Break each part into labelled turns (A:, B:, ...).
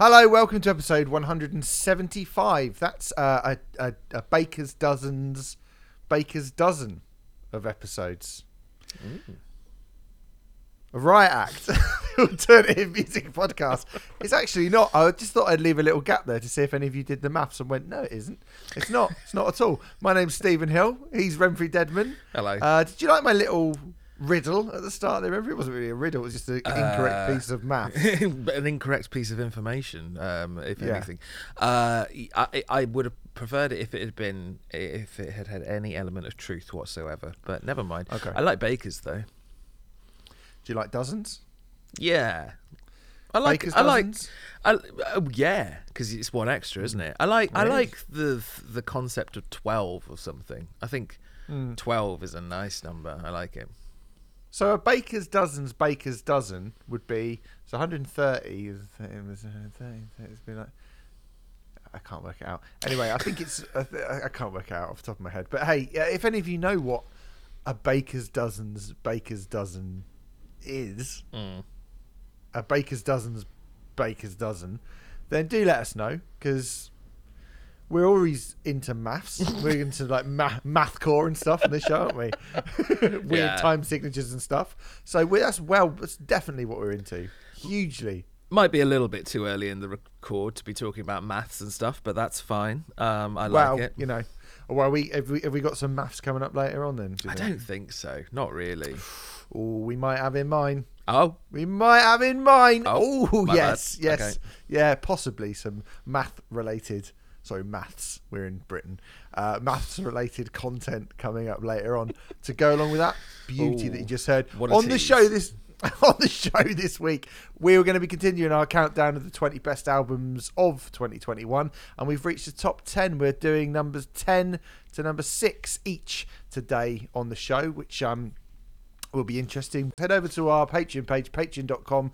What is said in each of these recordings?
A: Hello, welcome to episode 175. That's uh, a, a, a baker's dozens, baker's dozen of episodes. A Riot Act, alternative music podcast. It's actually not. I just thought I'd leave a little gap there to see if any of you did the maths and went, no, it isn't. It's not. It's not at all. My name's Stephen Hill. He's Remfry Dedman.
B: Hello.
A: Uh, did you like my little riddle at the start there? Remember, it wasn't really a riddle. It was just an incorrect
B: Uh,
A: piece of math.
B: But an incorrect piece of information, um, if
A: Yeah.
B: anything. Uh, I, I would have preferred it if it had been if it had had any element of truth whatsoever. But never mind.
A: Okay.
B: I like bakers though.
A: Do you like dozens?
B: Yeah. I like.
A: Baker's
B: I like. I, oh, yeah, because it's one extra, isn't it? I like. I like the the concept of twelve or something. I think
A: Mm.
B: twelve is a nice number. I like it.
A: So a baker's dozen's baker's dozen would be so 130. is- It was 130. It'd be like I can't work it out. Anyway, I think it's I I can't work it out off the top of my head. But hey, if any of you know what a baker's dozen's baker's dozen is,
B: Mm.
A: a baker's dozen's baker's dozen, then do let us know because we're always into maths. we're into like math, math core and stuff in the show, aren't we? Weird
B: Yeah.
A: time signatures and stuff. So we that's well, that's definitely what we're into. Hugely.
B: Might be a little bit too early in the record to be talking about maths and stuff, but that's fine. Um, I
A: well,
B: like it.
A: you know. Well, we have we have we got some maths coming up later on then? do you
B: I
A: think?
B: don't think so. Not really.
A: Oh, we might have in mind.
B: Oh,
A: We might have in mind.
B: Oh,
A: Oh,
B: my
A: yes,
B: bad.
A: yes,
B: Okay.
A: yeah, possibly some math related. Sorry, maths. We're in Britain. Uh, maths related content coming up later on to go along with that beauty that you just heard on the show this. On the show this week, we were going to be continuing our countdown of the 20 best albums of 2021, and we've reached the top 10. We're doing numbers 10 to number 6 each today on the show, which um, will be interesting. Head over to our Patreon page, patreon.com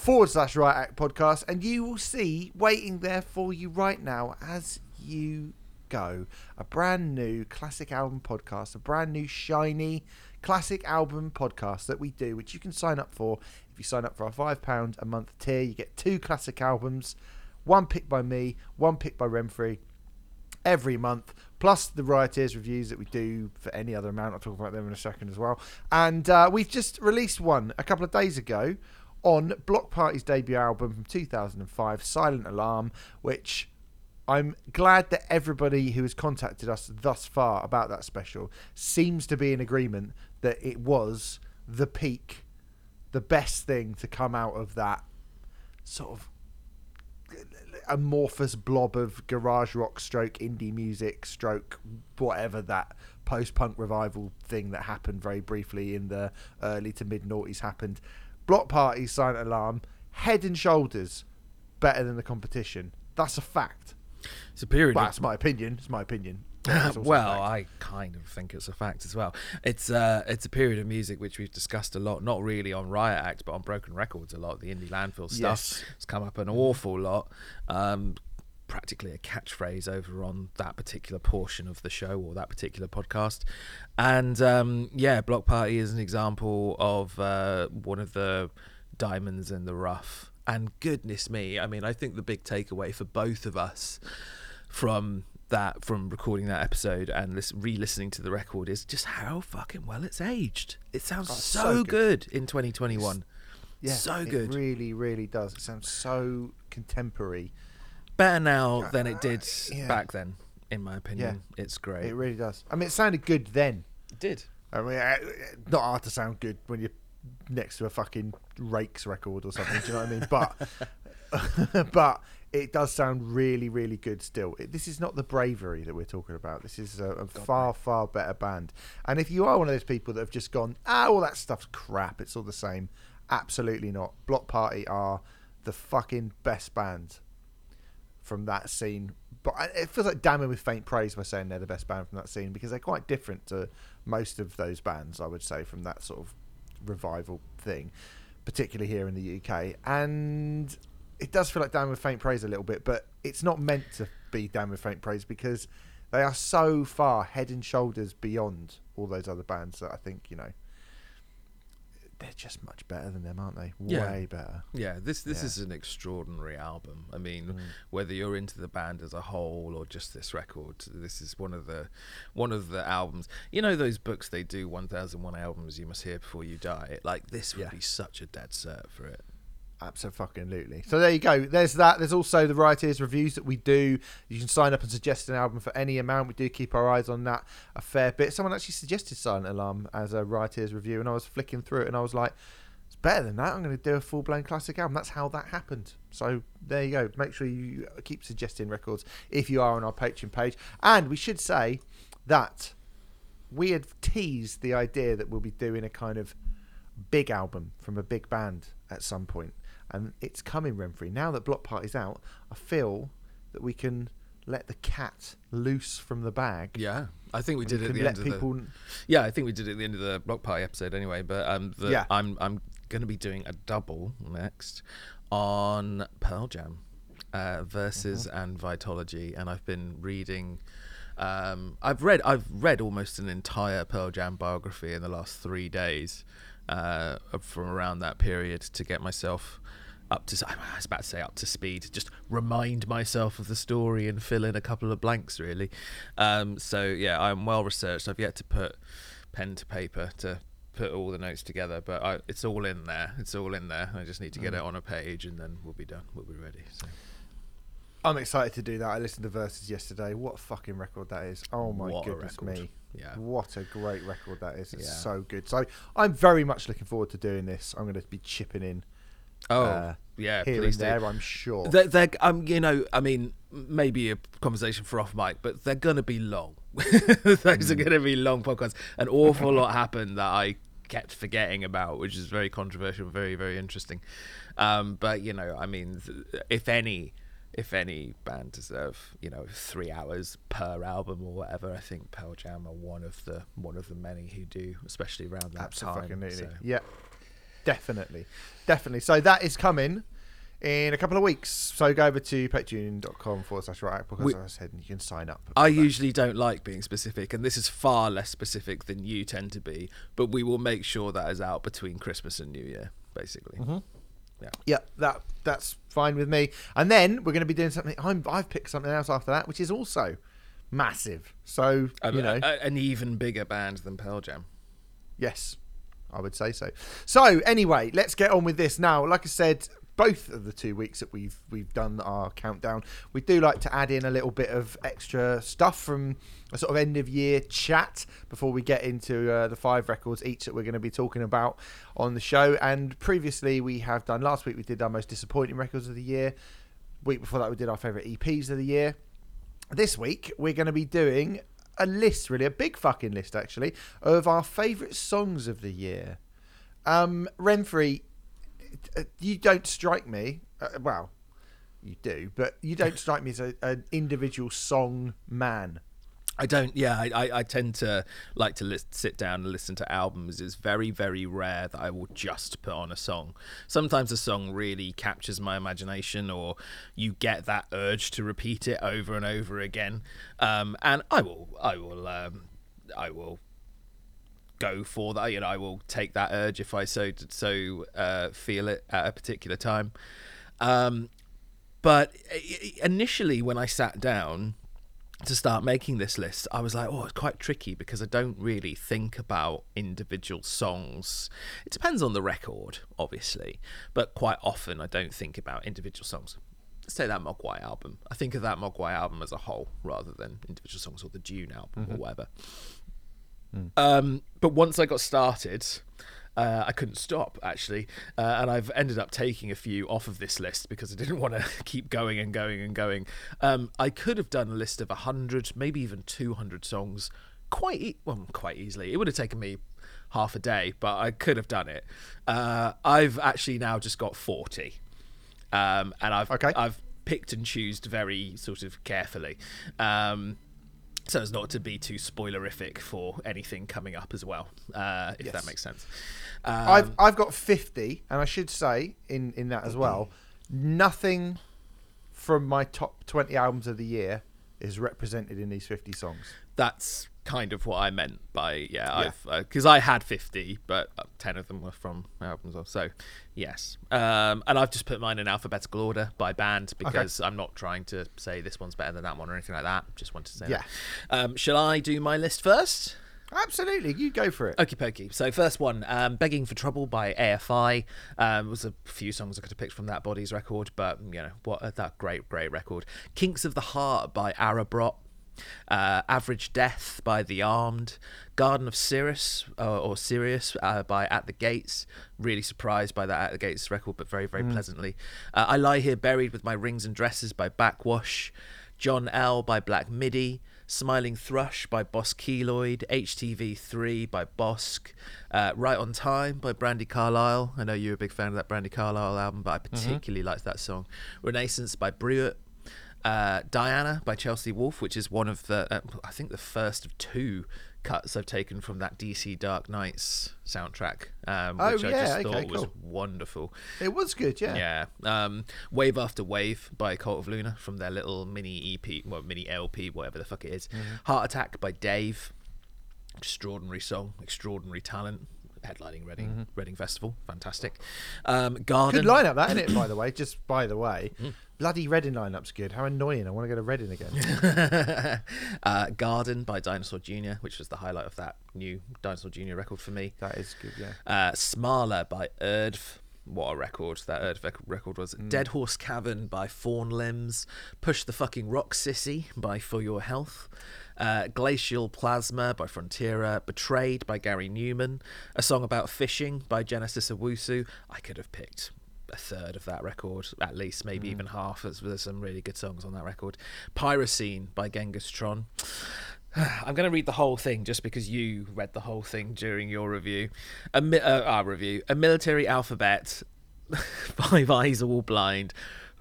A: forward slash Riot Act podcast, and you will see waiting there for you right now as you go a brand new classic album podcast, a brand new shiny classic album podcast that we do, which you can sign up for. If you sign up for our £5 a month tier, you get two classic albums, one picked by me, one picked by Remfry every month, plus the Rioters reviews that we do for any other amount. I'll talk about them in a second as well. And uh, we've just released one a couple of days ago on Bloc Party's debut album from 2005, Silent Alarm, which I'm glad that everybody who has contacted us thus far about that special seems to be in agreement that it was the peak, the best thing to come out of that sort of amorphous blob of garage rock stroke indie music stroke whatever that post-punk revival thing that happened very briefly in the early to mid noughties happened Bloc Party silent alarm head and shoulders better than the competition that's a fact
B: Superior.
A: well, that's my opinion it's my opinion It's
B: well. I kind of think it's a fact as well. It's uh, it's a period of music which we've discussed a lot, not really on Riot Act, but on Broken Records a lot. The indie landfill stuff
A: Yes.
B: has come up an awful lot. Um, practically a catchphrase over on that particular portion of the show or that particular podcast. And um, yeah, Bloc Party is an example of uh, one of the diamonds in the rough. And goodness me, I mean, I think the big takeaway for both of us from that from recording that episode and lis- re-listening to the record is just how fucking well it's aged. It sounds
A: Oh,
B: so,
A: so
B: good. in 2021.
A: yeah
B: so
A: it
B: good.
A: really really does it sounds so contemporary
B: Better now than it did
A: yeah.
B: back then, in my opinion. It's great.
A: it really does i mean it sounded good then
B: It did.
A: I mean, uh, not hard to sound good when you're next to a fucking Rakes record or something. do you know what I mean? But, but it does sound really, really good still. It, this is not the bravery that we're talking about. This is a, a far, far better band. And if you are one of those people that have just gone, ah, all that stuff's crap. It's all the same. Absolutely not. Bloc Party are the fucking best band from that scene. But it feels like damning with faint praise by saying they're the best band from that scene because they're quite different to most of those bands, I would say, from that sort of revival thing, particularly here in the UK. And it does feel like damning with faint praise a little bit, but it's not meant to be damning with faint praise because they are so far head and shoulders beyond all those other bands that I think, you know, they're just much better than them, aren't they?
B: Yeah.
A: Way better.
B: Yeah, this this
A: Yeah.
B: is an extraordinary album. I mean,
A: Mm.
B: whether you're into the band as a whole or just this record, this is one of the one of the albums. You know those books they do 1001 albums you must hear before you die. Like this would
A: Yeah.
B: be such a dead cert for it.
A: Absolutely. So there you go. There's that. There's also the Rioters' reviews that we do. You can sign up and suggest an album for any amount. We do keep our eyes on that a fair bit. Someone actually suggested Silent Alarm as a Rioters' review, and I was flicking through it, and I was like, it's better than that. I'm going to do a full blown classic album. That's how that happened. So there you go. Make sure you keep suggesting records if you are on our Patreon page. And we should say that we had teased the idea that we'll be doing a kind of big album from a big band at some point, and it's coming, Remfry. Now that Bloc Party's out, I feel that we can let the cat loose from the bag.
B: Yeah, I think we did it at the end of the
A: people.
B: Yeah, I think we did it at the end of the Bloc Party episode anyway. But um, the,
A: Yeah.
B: I'm I'm going to be doing a double next on Pearl Jam uh, versus
A: Mm-hmm.
B: and Vitalogy, and I've been reading. Um, I've read I've read almost an entire Pearl Jam biography in the last three days uh, from around that period to get myself up to I was about to say up to speed just remind myself of the story and fill in a couple of blanks really um, so yeah I'm well researched I've yet to put pen to paper to put all the notes together but I, it's all in there it's all in there I just need to get
A: Mm.
B: it on a page and then we'll be done we'll be ready so
A: I'm excited to do that. I listened to Verses yesterday. What a fucking record that is! Oh my
B: What
A: goodness me!
B: yeah
A: What a great record that is! It's
B: Yeah.
A: so good. So I'm very much looking forward to doing this. I'm going to be chipping in
B: oh
A: uh,
B: yeah
A: here and
B: please do
A: there. I'm sure.
B: They're, they're, um, you know, I mean, maybe a conversation for off mic, but they're gonna be long. Those are gonna be long podcasts. An awful lot happened that I kept forgetting about, which is very controversial, very, very interesting. Um, but you know, I mean, if any, if any band deserve, you know, three hours per album or whatever, I think Pearl Jam are one of the one of the many who do, especially around that time.
A: Absolutely.
B: So-
A: Yeah. Definitely. Definitely. So that is coming in a couple of weeks. So go over to patreon.com forward slash right because
B: We-
A: as I said, you can sign up.
B: I
A: that.
B: usually don't like being specific, and this is far less specific than you tend to be. But we will make sure that is out between Christmas and New Year, basically.
A: Mm-hmm.
B: Yeah.
A: Yeah, that that's fine with me. And then we're going to be doing something. I'm, I've picked something else after that, which is also massive. So
B: A-
A: you know,
B: a- an even bigger band than Pearl Jam.
A: Yes, I would say so. So anyway, let's get on with this now. Like I said, both of the two weeks that we've we've done our countdown, we do like to add in a little bit of extra stuff from a sort of end of year chat before we get into uh, the five records each that we're going to be talking about on the show. And previously, we have done last week we did our most disappointing records of the year. Week before that, we did our favorite EPs of the year this week we're going to be doing a list really a big fucking list actually of our favorite songs of the year. Um Remfry uh, you don't strike me uh, well you do but you don't strike me as a, an individual song man
B: I don't. Yeah, I, I, I tend to like to list, sit down and listen to albums. It's very, very rare that I will just put on a song. Sometimes a song really captures my imagination, or you get that urge to repeat it over and over again. Um, and I will, I will, um, I will go for that. You know, I will take that urge if I so so uh, feel it at a particular time. Um, but initially, when I sat down to start making this list, I was like, oh, it's quite tricky because I don't really think about individual songs. It depends on the record, obviously, but quite often I don't think about individual songs. Let's take that Mogwai album. I think of that Mogwai album as a whole rather than individual songs or the Dune album or whatever. Um, but once I got started, uh, I couldn't stop actually, uh, and I've ended up taking a few off of this list because I didn't want to keep going and going and going. Um, I could have done a list of hundred, maybe even two hundred songs, quite e- well, quite easily. It would have taken me half a day, but I could have done it. Uh, I've actually now just got forty, um, and I've
A: Okay.
B: I've picked and choosed very sort of carefully. Um, so as not to be too spoilerific for anything coming up as well, uh, if
A: Yes.
B: that makes sense.
A: I've
B: Um,
A: I've got 50 and I should say in in that as well nothing from my top 20 albums of the year is represented in these 50 songs
B: that's kind of what I meant by yeah, because I had fifty, but uh, ten of them were from albums. So yes, um, and I've just put mine in alphabetical order by band because I'm not trying to say this one's better than that one or anything like that. Just wanted to say
A: Yeah.
B: that. Um, shall I do my list first?
A: Absolutely, you go for it.
B: Okie pokey. So first one, um, "Begging for Trouble" by AFI. Um, was a few songs I could have picked from that Bodies record, but you know what? uh, That great, great record. "Kinks of the Heart" by Arabrot. Uh, "Average Death" by The Armed. "Garden of Sirius" uh, or Sirius uh, by At the Gates. Really surprised by that At the Gates record, but very, very pleasantly. Uh, "I Lie Here Buried with My Rings and Dresses" by Backwash. John L by Black Midi, Smiling Thrush by Boss Keloid, HTV3 by Bossk, uh, Right on Time by Brandi Carlile. I know you're a big fan of that Brandi Carlile album, but I particularly liked that song. Renaissance by Brewitt. Uh, Diana by Chelsea Wolfe, which is one of the, uh, I think the first of two cuts I've taken from that DC Dark Knights soundtrack, um,
A: Oh,
B: which I
A: yeah,
B: just
A: okay,
B: thought was
A: cool.
B: wonderful.
A: It was good, yeah.
B: Yeah. Um, Wave After Wave by Cult of Luna from their little mini EP, well, mini LP, whatever the fuck it is.
A: Mm-hmm.
B: Heart Attack by Dave. Extraordinary song, extraordinary talent. Headlining Reading Reading Festival, fantastic. Um, Garden.
A: Mm-hmm. Good lineup, that isn't it? By the way, just by the way, bloody Reading lineup's good. How annoying! I want to go to Reading again.
B: uh, Garden by Dinosaur Jr., which was the highlight of that new Dinosaur Jr. record for me.
A: that is good, yeah.
B: Uh, Smaller by Erdv. What a record that Erdv record was. Dead Horse Cavern by Fawn Limbs. Push the Fucking Rock Sissy by For Your Health. Uh, Glacial Plasma by Frontierer. Betrayed by Gary Numan. A Song About Fishing by Genesis Owusu. I could have picked a third of that record, at least, maybe even half. There's, there's some really good songs on that record. Pyrocene by Genghis Tron. I'm going to read the whole thing just because you read the whole thing during your review. A mi- uh, our review. A military alphabet. Five eyes all blind.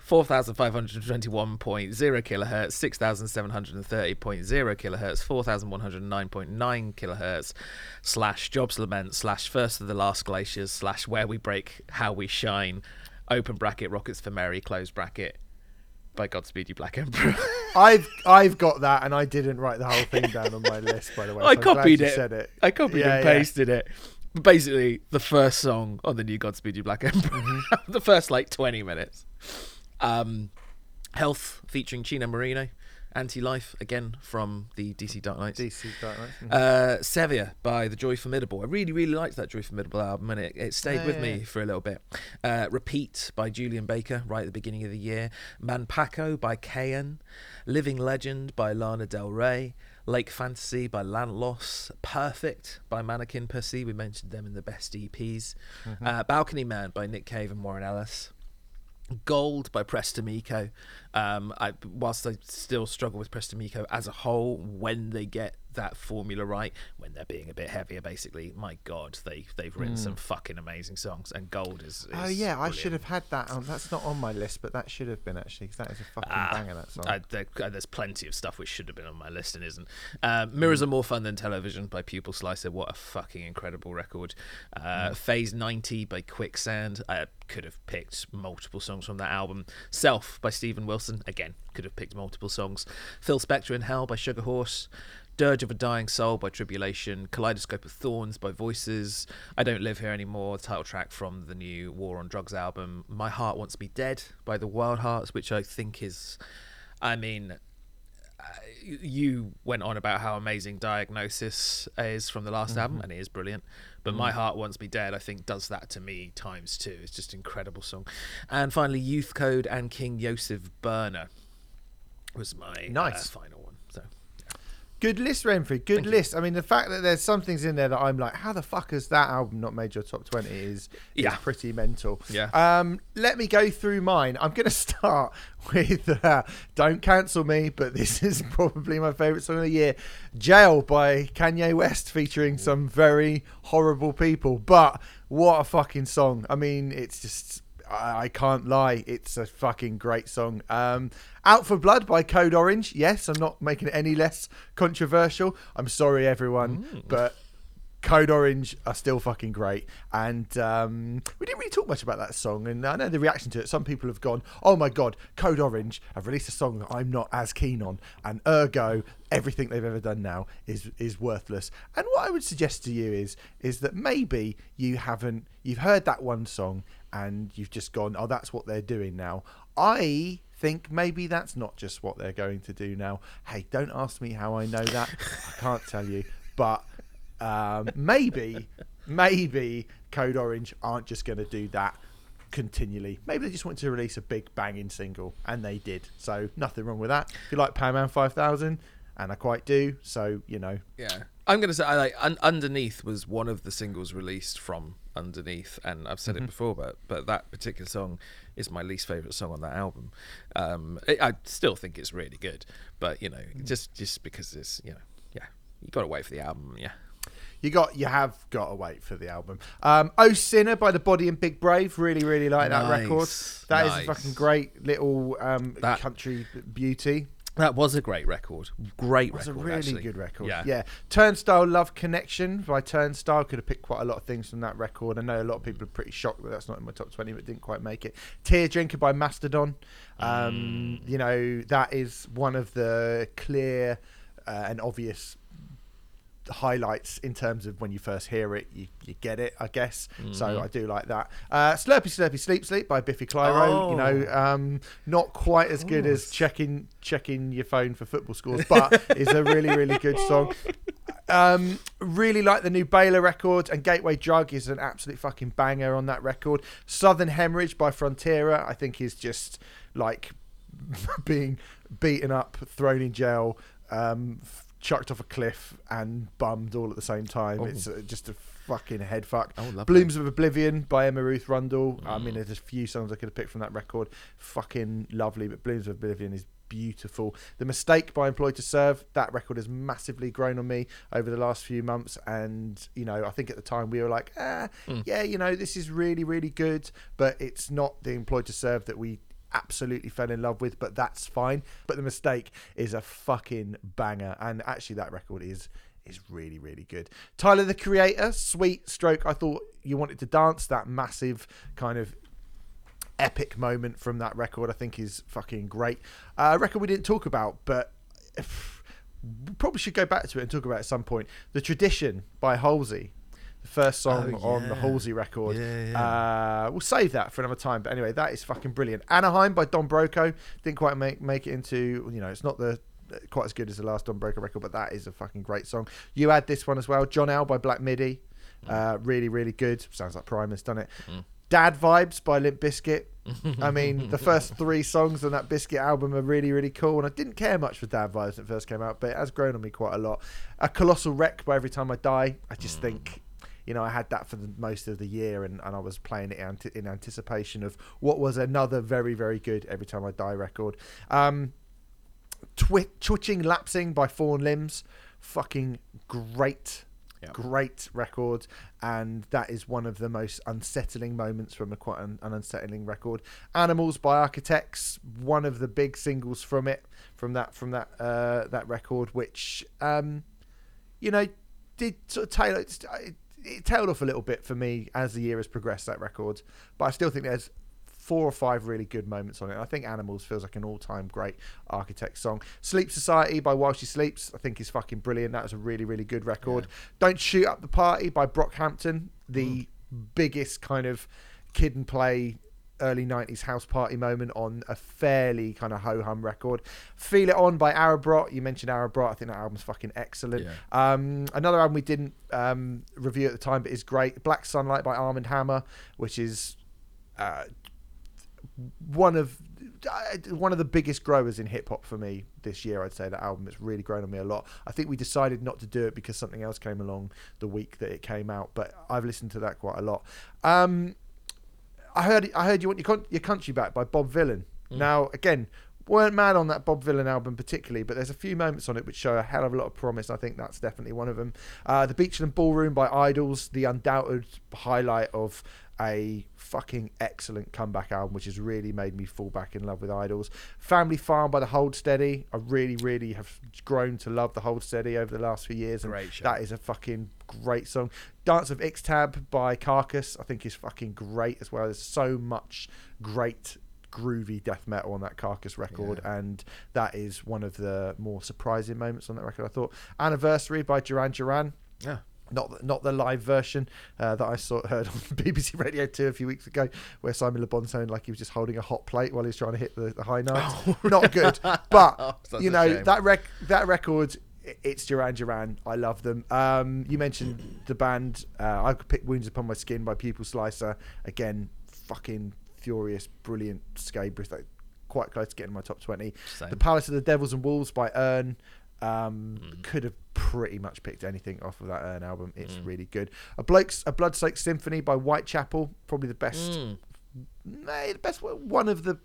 B: 4,521.0 kilohertz, 6,730.0 kilohertz, 4,109.9 kilohertz, slash jobs lament, slash first of the last glaciers, slash where we break, how we shine, open bracket, rockets for Mary, close bracket, by Godspeed You Black Emperor.
A: I've I've got that, and I didn't write the whole thing down on my list. By the way,
B: I
A: so
B: copied it.
A: Said it.
B: I copied
A: Yeah,
B: and
A: yeah.
B: pasted it. Basically, the first song on the new Godspeed You Black Emperor,
A: Mm-hmm.
B: the first like twenty minutes. Um, Health featuring Chino Moreno, Anti Life again from the DC Dark Knights.
A: DC Dark Knights. Mhm.
B: Uh, Sevilla by the Joy Formidable. I really, really liked that Joy Formidable album, and it, it stayed
A: Yeah,
B: with
A: yeah,
B: me
A: yeah.
B: for a little bit. Uh, Repeat by Julien Baker, right at the beginning of the year. Manpaco by Kayan. Living Legend by Lana Del Rey. Lake Fantasy by Lantlos. Perfect by Mannequin Pussy. We mentioned them in the best EPs.
A: Mm-hmm.
B: Uh, Balcony Man by Nick Cave and Warren Ellis. Gold by Press to Meco. Um, I, whilst I still struggle with Press to Meco as a whole, when they get that formula right, when they're being a bit heavier, basically, my God, they they've written some fucking amazing songs, and Gold is. is
A: Hmm. oh yeah, I should have had that. On, that's not on my list, but that should have been actually because that is a fucking
B: Ah,
A: banger. That song.
B: uh, there, uh, there's plenty of stuff which should have been on my list and isn't. Uh, Mirrors are more fun than television by Pupil Slicer. What a fucking incredible record. Uh, Phase 90 by Quicksand. I could have picked multiple songs from that album. Self by Steven Wilson. Again, could have picked multiple songs. Phil Spector in Hell by Sugar Horse. Dirge of a Dying Soul by Tribulation, Kaleidoscope of Thorns by Voices, I Don't Live Here Anymore, title track from the new War on Drugs album, My Heart Wants Me Dead by the Wild Hearts, which I think is, I mean, you went on about how amazing Diagnosis is from the last album, and it is brilliant. But My Heart Wants Me Dead, I think, does that to me times two. It's just an incredible song. And finally, Youth Code and King Yosef Burner was my uh,
A: Nice.
B: final one. So.
A: Good list, Remfry. Good
B: Thank you.
A: list. I mean, the fact that there's some things in there that I'm like, how the fuck has that album not made your top twenty? Is
B: Yeah.
A: is pretty mental.
B: Yeah.
A: Um, let me go through mine. I'm going to start with uh, "Don't Cancel Me," but this is probably my favorite song of the year. "Jail" by Kanye West, featuring some very horrible people. But what a fucking song! I mean, it's just. I I can't lie, it's a fucking great song. Um, Out for Blood by Code Orange. Yes, I'm not making it any less controversial. I'm sorry, everyone, but Code Orange are still fucking great, and um, we didn't really talk much about that song. And I know the reaction to it. Some people have gone, "Oh my god, Code Orange have released a song that I'm not as keen on," and ergo, everything they've ever done now is is worthless. And what I would suggest to you is is that maybe you haven't you've heard that one song and you've just gone, "Oh, that's what they're doing now." I think maybe that's not just what they're going to do now. Hey, don't ask me how I know that. I can't tell you, but um, maybe, maybe Code Orange aren't just going to do that continually. Maybe they just want to release a big banging single, and they did. So nothing wrong with that. If you like Power Man 5000, and I quite do, so you know.
B: Yeah, I'm gonna say I like un- underneath was one of the singles released from underneath, and I've said
A: Mm-hmm.
B: it before, but but that particular song is my least favorite song on that album. Um, it, I still think it's really good, but you know,
A: Mm.
B: just just because it's you know, yeah, you got to wait for the album, yeah.
A: You got, you have got to wait for the album. Um, oh Sinner by the Body and Big Brave. Really, really like that record.
B: Nice,
A: That is a fucking great little um,
B: That-
A: country beauty.
B: That was a great record, great
A: It was a really
B: actually.
A: good record.
B: Yeah,
A: yeah. Turnstile Love Connection by Turnstile could have picked quite a lot of things from that record. I know a lot of people are pretty shocked that that's not in my top 20, but didn't quite make it. Tear Drinker by Mastodon. Um,
B: Mm.
A: You know, that is one of the clear uh, and obvious highlights in terms of when you first hear it, you, you get it, I guess. So
B: Mhm.
A: I do like that. Uh, Slurpy Slurpy Sleep Sleep by Biffy Clyro. You know,
B: Oh.
A: um, not quite as good as checking checking your phone for football scores, but it's a really really good song. Um, really like the new Baylor record, and Gateway Drug is an absolute fucking banger on that record. Southern Hemorrhage by Frontierer, I think, is just like being beaten up, thrown in jail, um, chucked off a cliff, and bummed all at the same time.
B: Oh.
A: It's uh, just a fucking head fuck.
B: Oh.
A: Blooms of Oblivion by Emma Ruth Rundle. I mean,
B: Mm.
A: there's a few songs I could have picked from that record. Fucking lovely, but Blooms of Oblivion is beautiful. The Mistake by Employed to Serve. That record has massively grown on me over the last few months, and you know, I think at the time we were like, ah,
B: Mm.
A: yeah, you know, this is really, really good, but it's not the Employed to Serve that we absolutely fell in love with but that's fine. But the mistake is a fucking banger. And actually that record is is really really good. Tyler the creator sweet stroke i thought you wanted to dance that massive kind of epic moment from that record i think is fucking great. Uh, record we didn't talk about but we probably should go back to it and talk about it at some point. The tradition by halsey first song
B: Oh,
A: on the halsey record
B: Yeah, yeah.
A: uh, we'll save that for another time. But anyway, that is fucking brilliant. Anaheim by Don Broco didn't quite make make it into. You know, it's not the quite as good as the last Don Broco record, but that is a fucking great song. You add this one as well, John L by Black Midi. Uh, really, really good. Sounds like Primus done it.
B: Mm.
A: Dad Vibes by Limp Bizkit. I mean, the first three songs on that Bizkit album are really, really cool. And I didn't care much for Dad Vibes when it first came out, but it has grown on me quite a lot. A Colossal Wreck by Every Time I Die. I just
B: Mm.
A: think, you know, I had that for the most of the year and, and I was playing it in anticipation of what was another very, very good Every Time I Die record. Um, Twi- Twitching Lapsing by Fawn Limbs. Fucking great
B: Yeah.
A: great record and that is one of the most unsettling moments from a quite an, an unsettling record animals by architects one of the big singles from it from that from that uh that record which um you know did sort of tailor. it, it tailed off a little bit for me as the year has progressed that record but i still think there's four or five really good moments on it. I think Animals feels like an all-time great Architect song. Sleep Society by While She Sleeps, I think is fucking brilliant. That was a really, really good record. Don't Shoot Up the Party by Brockhampton, the mm. biggest kind of kid and play early 90s house party moment on a fairly kind of ho-hum record. Feel It On by Arabrot. You mentioned Arabrot. I think that album's fucking excellent.
B: Yeah.
A: Um, another album we didn't um, review at the time, but is great. Black Sunlight by Armand Hammer, which is uh, one of uh, one of the biggest growers in hip hop for me this year. I'd say that album has really grown on me a lot. I think we decided not to do it because something else came along the week that it came out, but I've listened to that quite a lot. Um, I heard I heard you want your, con- your country back by Bob Vylan. Mm. Now again, weren't mad on that Bob Vylan album particularly, but there's a few moments on it which show a hell of a lot of promise. I think that's definitely one of them. Uh, the Beachland Ballroom by Idles, the undoubted highlight of a fucking excellent comeback album, which has really made me fall back in love with Idles. Family Farm by the Hold Steady. I really, really have grown to love the Hold Steady over the last few years. And
B: Great show.
A: that is a fucking great song. Dance of Ixtab by Carcass, I think is fucking great as well. There's so much great groovy death metal on that Carcass record, and that is one of the more surprising moments on that record. I thought Anniversary by Duran Duran
B: Yeah.
A: not the, not the live version uh, that I saw heard on BBC Radio 2 a few weeks ago, where Simon Le Bon sounded like he was just holding a hot plate while he was trying to hit the, the high notes. Not good, but
B: Oh,
A: you know
B: shame.
A: that rec- that record. It's Duran Duran. I love them. Um, you mentioned the band. Uh, I could pick "Wounds Upon My Skin" by Pupil Slicer. Again, fucking furious, brilliant Scabrous. Like, quite close to getting my top twenty.
B: Same.
A: The Palace of the Devils and Wolves by Urne. Um,
B: Mm.
A: Could have pretty much picked anything off of that Urne album. It's
B: Mm.
A: really good. A Bloke's a Bloodsoaked Symphony by Whitechapel, probably the best.
B: Mm.
A: Nah, the best one of the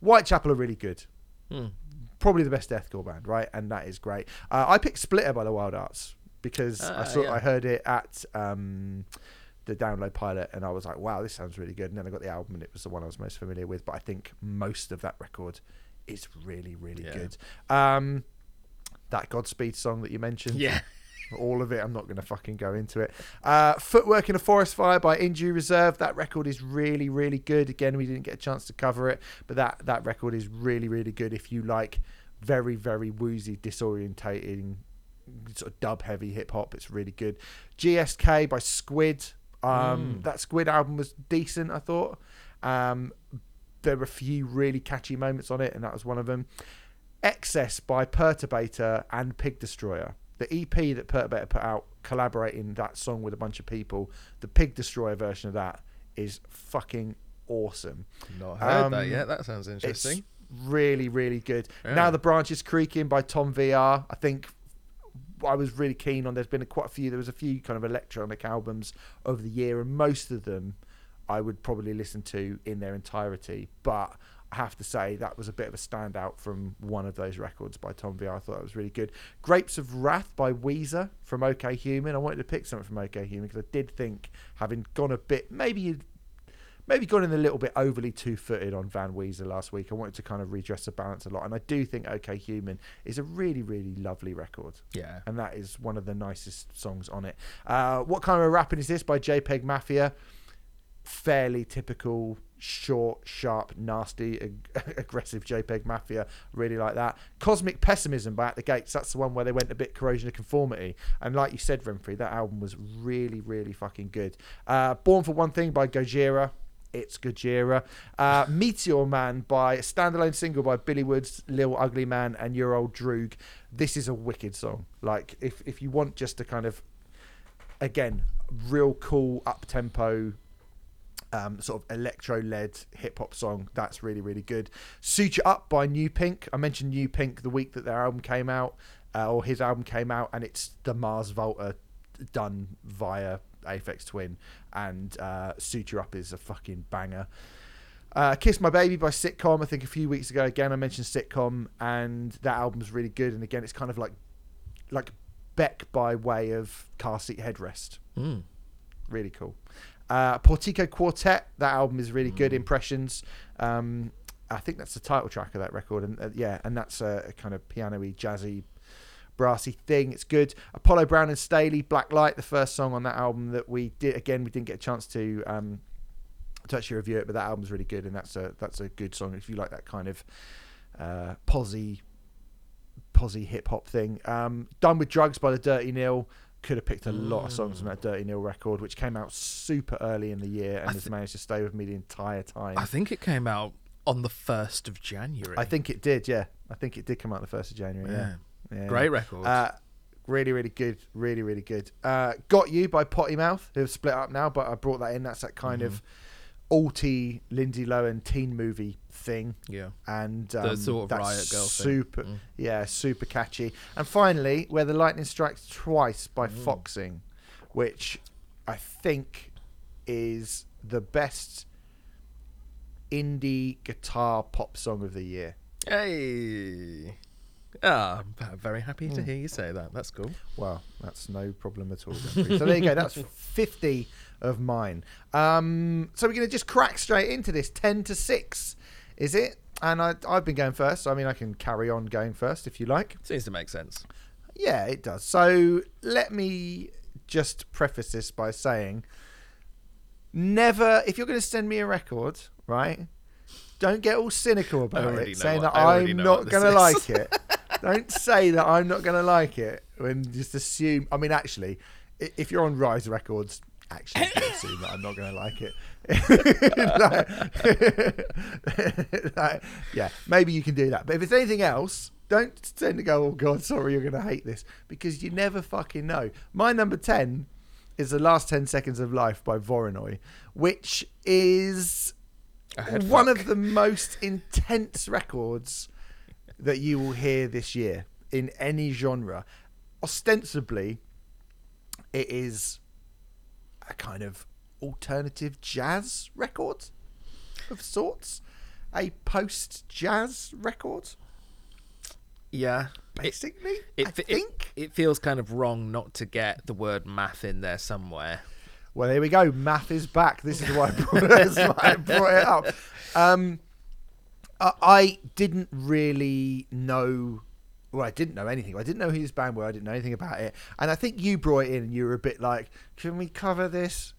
A: Whitechapel are really good.
B: Mm.
A: Probably the best deathcore band, right? And that is great. Uh, I picked Splitter by the Wild Hearts because I
B: Ah,
A: saw
B: yeah.
A: I heard it at um, the download pilot and I was like, wow, this sounds really good. And then I got the album and it was the one I was most familiar with. But I think most of that record is really, really
B: Yeah.
A: good. Um, that Godspeed song that you mentioned,
B: Yeah.
A: all of it. I'm not going to fucking go into it. Uh, Footwork in a Forest Fire by Injury Reserve. That record is really, really good. Again, we didn't get a chance to cover it, but that that record is really, really good. If you like very, very woozy, disorientating, sort of dub heavy hip hop, it's really good. GSK by Squid. Um,
B: Mm.
A: That Squid album was decent, I thought. Um, there were a few really catchy moments on it, and that was one of them. Excess by Perturbator and Pig Destroyer. The EP that Perturbator put out, collaborating that song with a bunch of people, the Pig Destroyer version of that is fucking awesome.
B: Not heard that
A: Um,
B: yet. That sounds interesting.
A: It's really, really good.
B: Yeah.
A: Now the branch is creaking by Tom VR. I think I was really keen on. There's been a, quite a few. There was a few kind of electronic albums over the year, and most of them I would probably listen to in their entirety. But I have to say that was a bit of a standout from one of those records by Tom VR. I thought that was really good. Grapes of Wrath by Weezer from OK Human. I wanted to pick something from OK Human because I did think, having gone a bit, maybe maybe gone in a little bit overly two-footed on Van Weezer last week. I wanted to kind of redress the balance a lot, and I do think OK Human is a really, really lovely record,
B: yeah.
A: and that is one of the nicest songs on it. Uh, what kind of a rapping is this by JPEG Mafia? Fairly typical, short, sharp, nasty, ag- aggressive JPEG Mafia. Really like that. Cosmic Pessimism by At the Gates. That's the one where they went a bit corrosion of conformity. And like you said, Remfry, that album was really, really fucking good. Uh, Born for One Thing by Gojira. It's Gojira. Uh, Meteor Man by a standalone single by Billy Woods, Lil Ugly Mane, and Your Old Droog. This is a wicked song. Like, if, if you want just to kind of, again, real cool up tempo um, sort of electro led hip hop song. That's really, really good. Suture Up by New Pink. I mentioned New Pink the week that their album came out, uh, or his album came out, and it's the Mars Volta done via Aphex Twin. And uh, Suture Up is a fucking banger. Uh, Kiss My Baby by Sitcom. I think a few weeks ago, again, I mentioned Sitcom, and that album's really good. And again, it's kind of like like Beck by way of car seat headrest
B: Mm.
A: really cool. Uh, Portico Quartet, that album is really good. Impressions, um, I think that's the title track of that record, and uh, yeah, and that's a, a kind of piano-y, jazzy, brassy thing. It's good. Apollo Brown and Stalley, Black Light, the first song on that album that we did. Again, we didn't get a chance to um, to actually review it, but that album's really good, and that's a that's a good song if you like that kind of uh, posy, posy hip hop thing. Um, Done with Drugs by the Dirty Nil. Could have picked a lot of songs from that Dirty Nil record, which came out super early in the year and
B: I
A: has managed to stay with me the entire time.
B: I think it came out on the first of January.
A: I think it did, yeah. I think it did come out the first of January. Yeah,
B: Yeah.
A: Yeah.
B: Great record.
A: Uh, really, really good. Really, really good. Uh, Got You by Potty Mouth, who've split up now, but I brought that in. That's that kind of alty Lindsay Lohan teen movie thing.
B: yeah.
A: And
B: The
A: um,
B: sort of Riot Girl thing.
A: super,
B: Mm.
A: yeah, super catchy. And finally, Where the Lightning Strikes Twice by
B: Mm.
A: Foxing, which I think is the best indie guitar pop song of the year.
B: Hey. Ah, I'm very happy
A: Hmm.
B: to hear you say that. That's cool.
A: Well, that's no problem at all. So there you go. That's 50 of mine. Um, so we're going to just crack straight into this 10 to 6, is it? And I, I've been going first. So I mean, I can carry on going first if you like.
B: Seems to make sense.
A: Yeah, it does. So let me just preface this by saying never, if you're going to send me a record, right? Don't get all cynical about it,
B: know
A: saying
B: what-
A: that
B: I already
A: I'm
B: know
A: not
B: what
A: going to like it. Don't say that I'm not going to like it and just assume. I mean, actually, if you're on Rise Records, actually assume that I'm not going to like it. Like- like, yeah, maybe you can do that. But if it's anything else, don't tend to go, oh God, sorry, you're going to hate this because you never fucking know. My number 10 is The Last 10 Seconds of Life by Voronoi, which is one
B: fuck.
A: of the most intense records that you will hear this year in any genre. Ostensibly, it is a kind of alternative jazz record of sorts, a post jazz record,
B: Yeah. It,
A: basically.
B: it,
A: I
B: fe- it-
A: think.
B: it feels kind of wrong not to get the word math in there somewhere.
A: Well, there we go. Math is back. This is why I brought, that's why I brought it up. Um, I, I didn't really know. Well, I didn't know anything. I didn't know who this band were. I didn't know anything about it. And I think you brought it in, and you were a bit like, "Can we cover this?"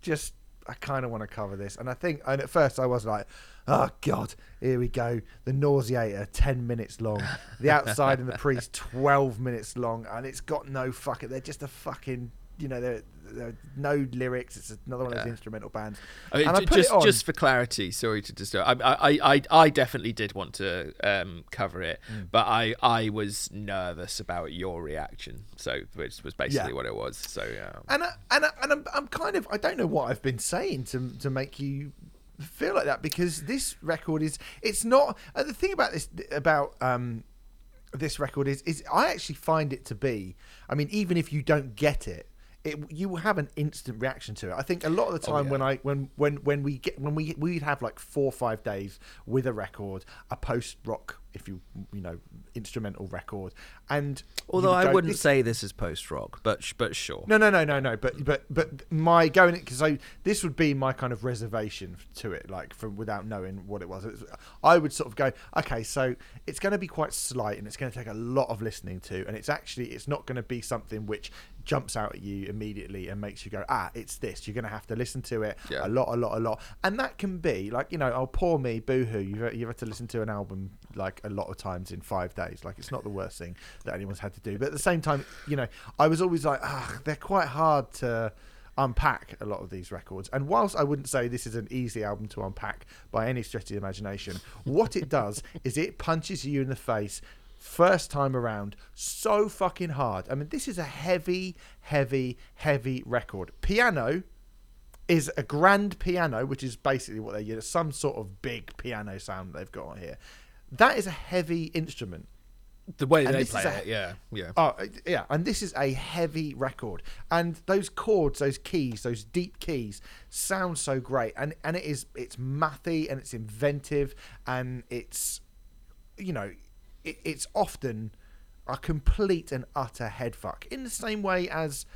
A: Just, I kind of want to cover this. And I think, and at first I was like, "Oh God, here we go." The Nauseator, ten minutes long. The Outside and the Priest, twelve minutes long, and it's got no fucking. They're just a fucking. You know, they're, they're no lyrics. It's another one of those
B: Yeah.
A: instrumental bands.
B: I mean,
A: And I
B: ju-
A: put it
B: just
A: on.
B: just for clarity, sorry to disturb. I, I, I, I definitely did want to um, cover it,
A: Mm.
B: but I, I was nervous about your reaction. So, which was basically
A: Yeah.
B: what it was. So, yeah.
A: and I, and I, and I'm, I'm kind of I don't know what I've been saying to to make you feel like that because this record is it's not uh, the thing about this about um this record is is I actually find it to be I mean even if you don't get it it, you will have an instant reaction to it. I think a lot of the
B: Oh,
A: time
B: yeah.
A: when I when when when we get when we we'd have like four or five days with a record, a post rock, if you you know, instrumental record, and
B: Although I
A: go,
B: wouldn't
A: "This-
B: say this is post rock, but but sure.
A: no, no, no, no, no. But but but my going because I this would be my kind of reservation to it, like from without knowing what it was. It's- I would sort of go, okay, so it's going to be quite slight and it's going to take a lot of listening to, and it's actually it's not going to be something which jumps out at you immediately and makes you go, ah, it's this. You're going to have to listen to it
B: Yeah.
A: a lot, a lot, a lot, and that can be like you know, oh poor me, boohoo. You've you've had to listen to an album like a lot of times in five days. Like it's not the worst thing that anyone's had to do, but at the same time, you know, I was always like, ah, they're quite hard to unpack a lot of these records. And whilst I wouldn't say this is an easy album to unpack by any stretch of the imagination, what it does is it punches you in the face first time around so fucking hard. I mean, this is a heavy, heavy, heavy record. Piano is a grand piano, which is basically what they use, some sort of big piano sound they've got on here. That is a heavy instrument.
B: The way
A: And
B: they play
A: a-
B: it, yeah, yeah.
A: Oh uh, yeah, and this is a heavy record, and those chords, those keys, those deep keys, sound so great, and and it is it's mathy and it's inventive and it's, you know, it, it's often a complete and utter headfuck in the same way as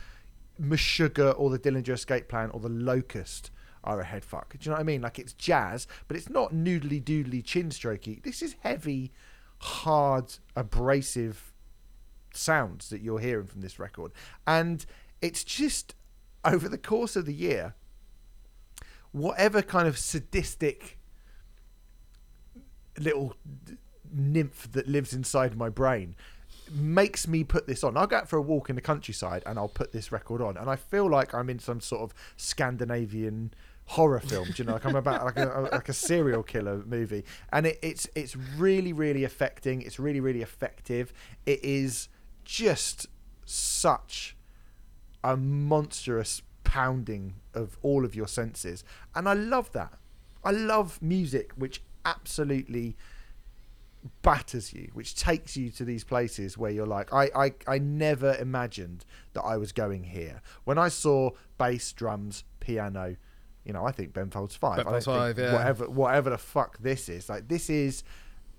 A: Meshuggah or the Dillinger Escape Plan or the Locust are a headfuck. Do you know what I mean? Like it's jazz, but it's not noodly doodly chin strokey. This is heavy, hard, abrasive sounds that you're hearing from this record. And it's just over the course of the year, whatever kind of sadistic little nymph that lives inside my brain makes me put this on. I'll go out for a walk in the countryside and I'll put this record on, and I feel like I'm in some sort of Scandinavian horror film. Do you know, like I'm about like a, like a serial killer movie, and it, it's it's really really affecting. It's really really effective. It is just such a monstrous pounding of all of your senses, and I love that. I love music which absolutely batters you, which takes you to these places where you're like, I, I, I never imagined that I was going here. When I saw bass, drums, piano, you know, I think Ben Folds Five.
B: Ben Folds Five, yeah.
A: Whatever, whatever the fuck this is, like this is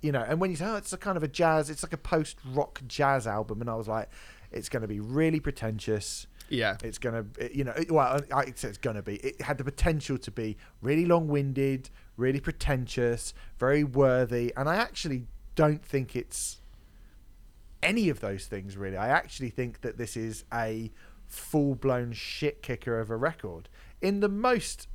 A: you know, and when you say, oh, it's a kind of a jazz, it's like a post rock jazz album, and I was like, it's going to be really pretentious.
B: Yeah.
A: It's going to, you know, it- well, I it's going to be. It had the potential to be really long winded, really pretentious, very worthy, and I actually don't think it's any of those things really. I actually think that this is a full blown shit kicker of a record in the most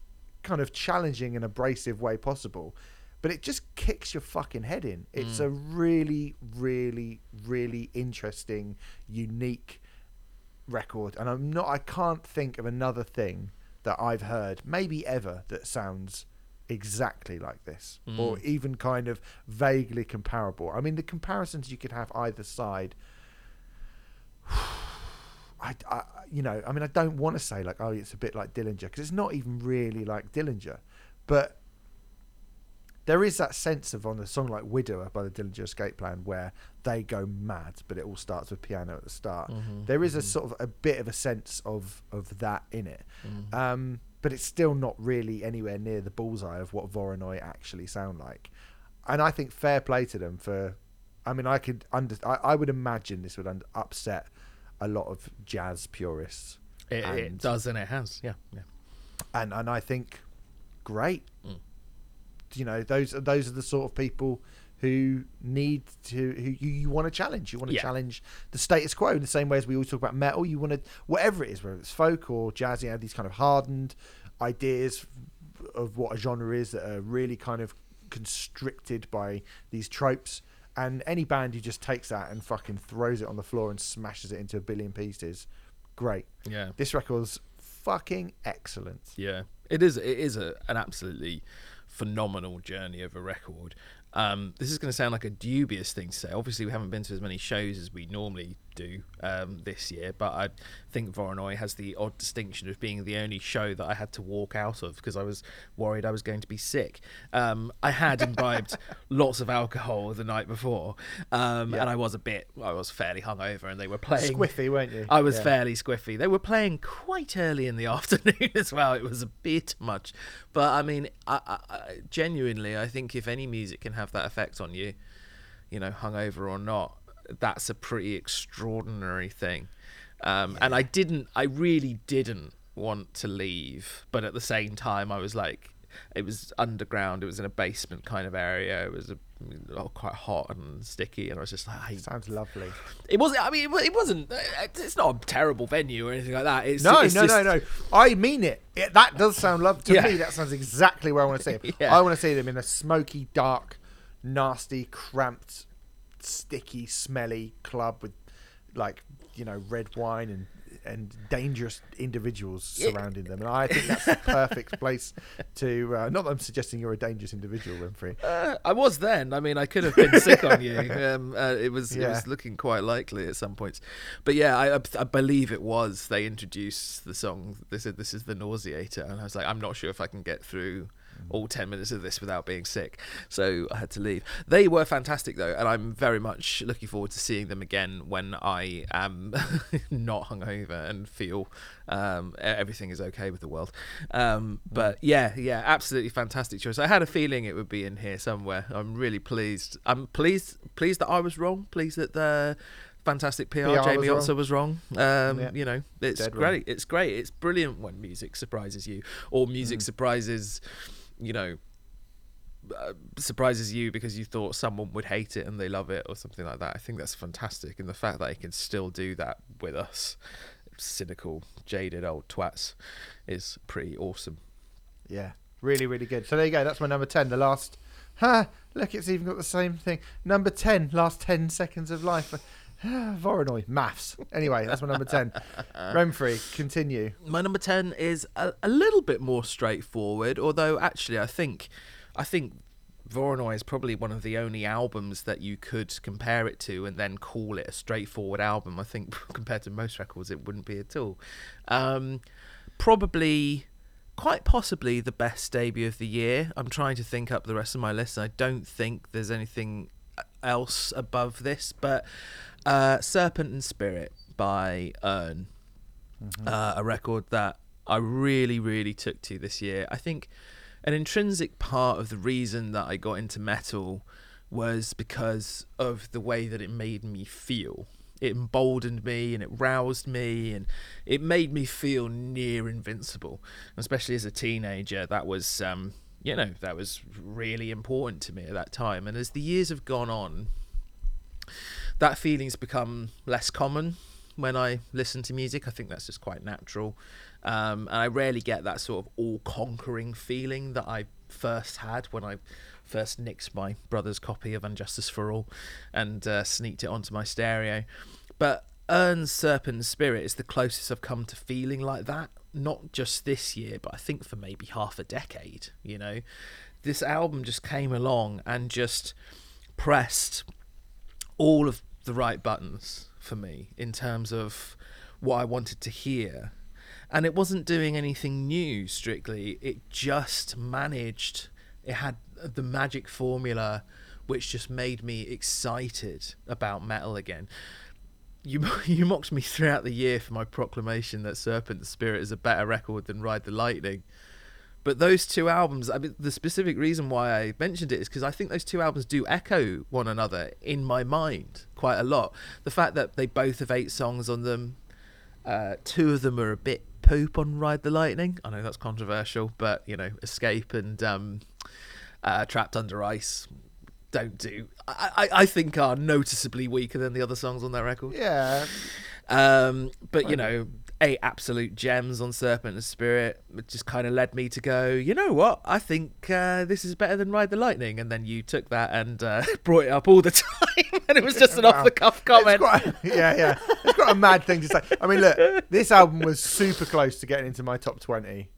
A: kind of challenging and abrasive way possible. But it just kicks your fucking head in. It's mm. a really, really, really interesting, unique record. And I'm not I can't think of another thing that I've heard, maybe ever, that sounds exactly like this. Mm. Or even kind of vaguely comparable. I mean the comparisons you could have either side I, I, you know, I mean, I don't want to say like, oh, it's a bit like Dillinger because it's not even really like Dillinger, but there is that sense of on a song like Widower by the Dillinger Escape Plan where they go mad, but it all starts with piano at the start. Mm-hmm. There is a mm-hmm. sort of a bit of a sense of of that in it, mm. um, but it's still not really anywhere near the bullseye of what Voronoi actually sound like. And I think fair play to them for. I mean, I could under. I, I would imagine this would upset a lot of jazz purists.
B: It, it does and it has. Yeah. Yeah.
A: and and I think great.
B: Mm.
A: You know, those those are the sort of people who need to who you, you want to challenge. You want to
B: Yeah.
A: challenge the status quo in the same way as we always talk about metal. You want to whatever it is, whether it's folk or jazz. You have these kind of hardened ideas of what a genre is that are really kind of constricted by these tropes. And any band who just takes that and fucking throws it on the floor and smashes it into a billion pieces, great.
B: Yeah.
A: This record's fucking excellent.
B: Yeah, it is. It is a, an absolutely phenomenal journey of a record. Um, this is going to sound like a dubious thing to say. Obviously, we haven't been to as many shows as we normally do um, this year, but I think Voronoi has the odd distinction of being the only show that I had to walk out of because I was worried I was going to be sick. Um, I had imbibed lots of alcohol the night before, um,
A: Yeah.
B: and I was a bit, I was fairly hungover, and they were playing.
A: Squiffy, weren't you?
B: I was
A: Yeah.
B: fairly squiffy. They were playing quite early in the afternoon as well. It was a bit much, but I mean, I, I, I, genuinely, I think if any music can have that effect on you, you know, hungover or not, that's a pretty extraordinary thing. Um, And I didn't, I really didn't want to leave, but at the same time, I was like. It was underground. It was in a basement kind of area. It was a, oh, quite hot and sticky, and I was just like, I
A: Sounds lovely.
B: it wasn't. I mean, it it wasn't. uh, It's not a terrible venue or anything like that. It's,
A: No,
B: it's
A: no,
B: just,
A: no, no. I mean it. it. That does sound lovely to
B: Yeah.
A: me. That sounds exactly where I want to see them.
B: Yeah.
A: I want to see them in a smoky, dark, nasty, cramped, sticky, smelly club with, like, you know, red wine and and dangerous individuals surrounding them. And I think that's the perfect place to. Uh, not that I'm suggesting you're a dangerous individual, Remfry.
B: Uh, I was then. I mean, I could have been sick on you. Um, uh, it was it was looking quite likely at some points, but yeah, I, I- I believe it was. They introduced the song. They said this is the nauseator, and I was like, I'm not sure if I can get through all 10 minutes of this without being sick so i had to leave they were fantastic though and i'm very much looking forward to seeing them again when i am not hungover and feel um, everything is okay with the world um, but yeah yeah absolutely fantastic choice i had a feeling it would be in here somewhere i'm really pleased i'm pleased pleased that i was wrong pleased that the fantastic PR,
A: was
B: Jamie. Otzer was wrong. Um,
A: Yeah.
B: You know, it's
A: Dead
B: great.
A: wrong.
B: It's great. It's brilliant when music surprises you, or music
A: Mm.
B: surprises, you know, uh, surprises you because you thought someone would hate it and they love it or something like that. I think that's fantastic, and the fact that he can still do that with us, cynical, jaded old twats, is pretty awesome.
A: Yeah, really, really good. So there you go. That's my number 10. The last. Ha! Look, it's even got the same thing. Number 10, last 10 seconds of life. Voronoi, maths. Anyway, that's my number 10. Remfry, continue.
B: my number 10 is a, a little bit more straightforward although actually i think i think Voronoi is probably one of the only albums that you could compare it to and then call it a straightforward album. I think compared to most records, it wouldn't be at all. Um, probably, quite possibly, the best debut of the year. I'm trying to think up the rest of my list. And I don't think there's anything else above this, but uh, Serpent and Spirit by Urne uh, a record that I really, really took to this year. I think an intrinsic part of the reason that I got into metal was because of the way that it made me feel. It emboldened me and it roused me and it made me feel near invincible. Especially as a teenager, that was um, you know that was really important to me at that time. And as the years have gone on, that feeling's become less common when I listen to music. I think that's just quite natural. Um, and I rarely get that sort of all conquering feeling that I first had when I first nicked my brother's copy of And Justice for All and uh, sneaked it onto my stereo. But Urne's Serpent Spirit is the closest I've come to feeling like that. Not just this year, but I think for maybe half a decade. You know, this album just came along and just pressed all of the right buttons for me in terms of what I wanted to hear. And it wasn't doing anything new strictly, it just managed, it had the magic formula which just made me excited about metal again. You, you mocked me throughout the year for my proclamation that Serpent Spirit is a better record than Ride the Lightning. But those two albums, I mean, the specific reason why I mentioned it is because I think those two albums do echo one another in my mind quite a lot. The fact that they both have eight songs on them, uh, two of them are a bit poop on Ride the Lightning. I know that's controversial, but you know, Escape and um, uh, Trapped Under Ice don't do. I, I, I think are noticeably weaker than the other songs on that record.
A: Yeah.
B: Um, but you know, eight absolute gems on Serpent and Spirit it just kind of led me to go, you know what? I think uh, this is better than Ride the Lightning. And then you took that and uh, brought it up all the time, and it was just an
A: Wow.
B: off the cuff comment.
A: It's quite, yeah, yeah. It's quite a mad thing to say. I mean, look, this album was super close to getting into my top 20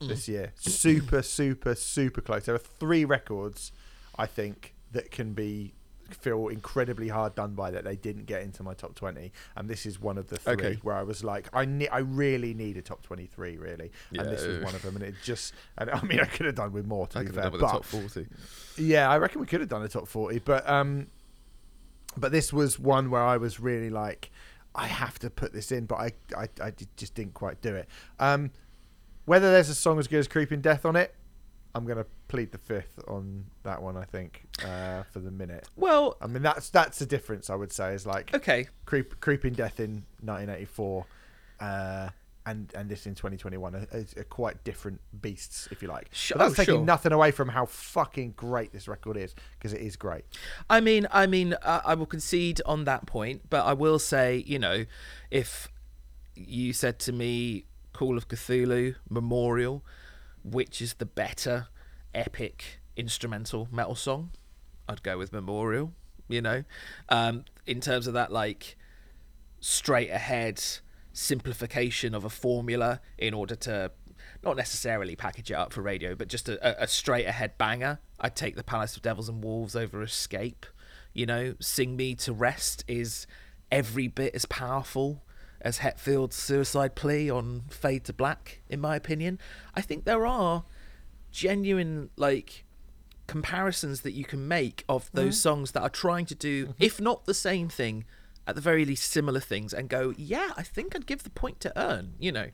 A: this year. Super, super, super close. There are three records, I think, that can be feel incredibly hard done by that they didn't get into my top 20 and this is one of the three
B: Okay.
A: where i was like i ne- i really need a top 23 really and this was one of them and it just and i mean i could have done with more to
B: I
A: be fair but
B: the top forty.
A: yeah, I reckon we could have done a top forty, but um, but this was one where I was really like, I have to put this in, but I, I, I just didn't quite do it. Um, whether there's a song as good as Creeping Death on it, I'm gonna plead the fifth on that one. I think uh, for the minute.
B: Well,
A: I mean that's that's the difference. I would say is like
B: okay,
A: Creep, Creeping Death in 1984. Uh, and, and this in 2021 are, are, quite different beasts, if you like.
B: Sure-
A: But that's
B: oh,
A: taking
B: sure.
A: nothing away from how fucking great this record is, because it is great.
B: I mean, I mean, uh, I will concede on that point, but I will say, you know, if you said to me, "Call of Ktulu," Memorial, which is the better epic instrumental metal song, I'd go with Memorial. You know, um, in terms of that, like straight ahead simplification of a formula in order to not necessarily package it up for radio, but just a, a- straight ahead banger. I'd take the Palace of Devils and Wolves over Escape. You know, Sing Me to Rest is every bit as powerful as Hetfield's Suicide Plea on Fade to Black, in my opinion. I think there are genuine, like, comparisons that you can make of those mm-hmm. songs that are trying to do, mm-hmm. if not the same thing, at the very least similar things, and go, yeah, I think I'd give the point to Urne. You know,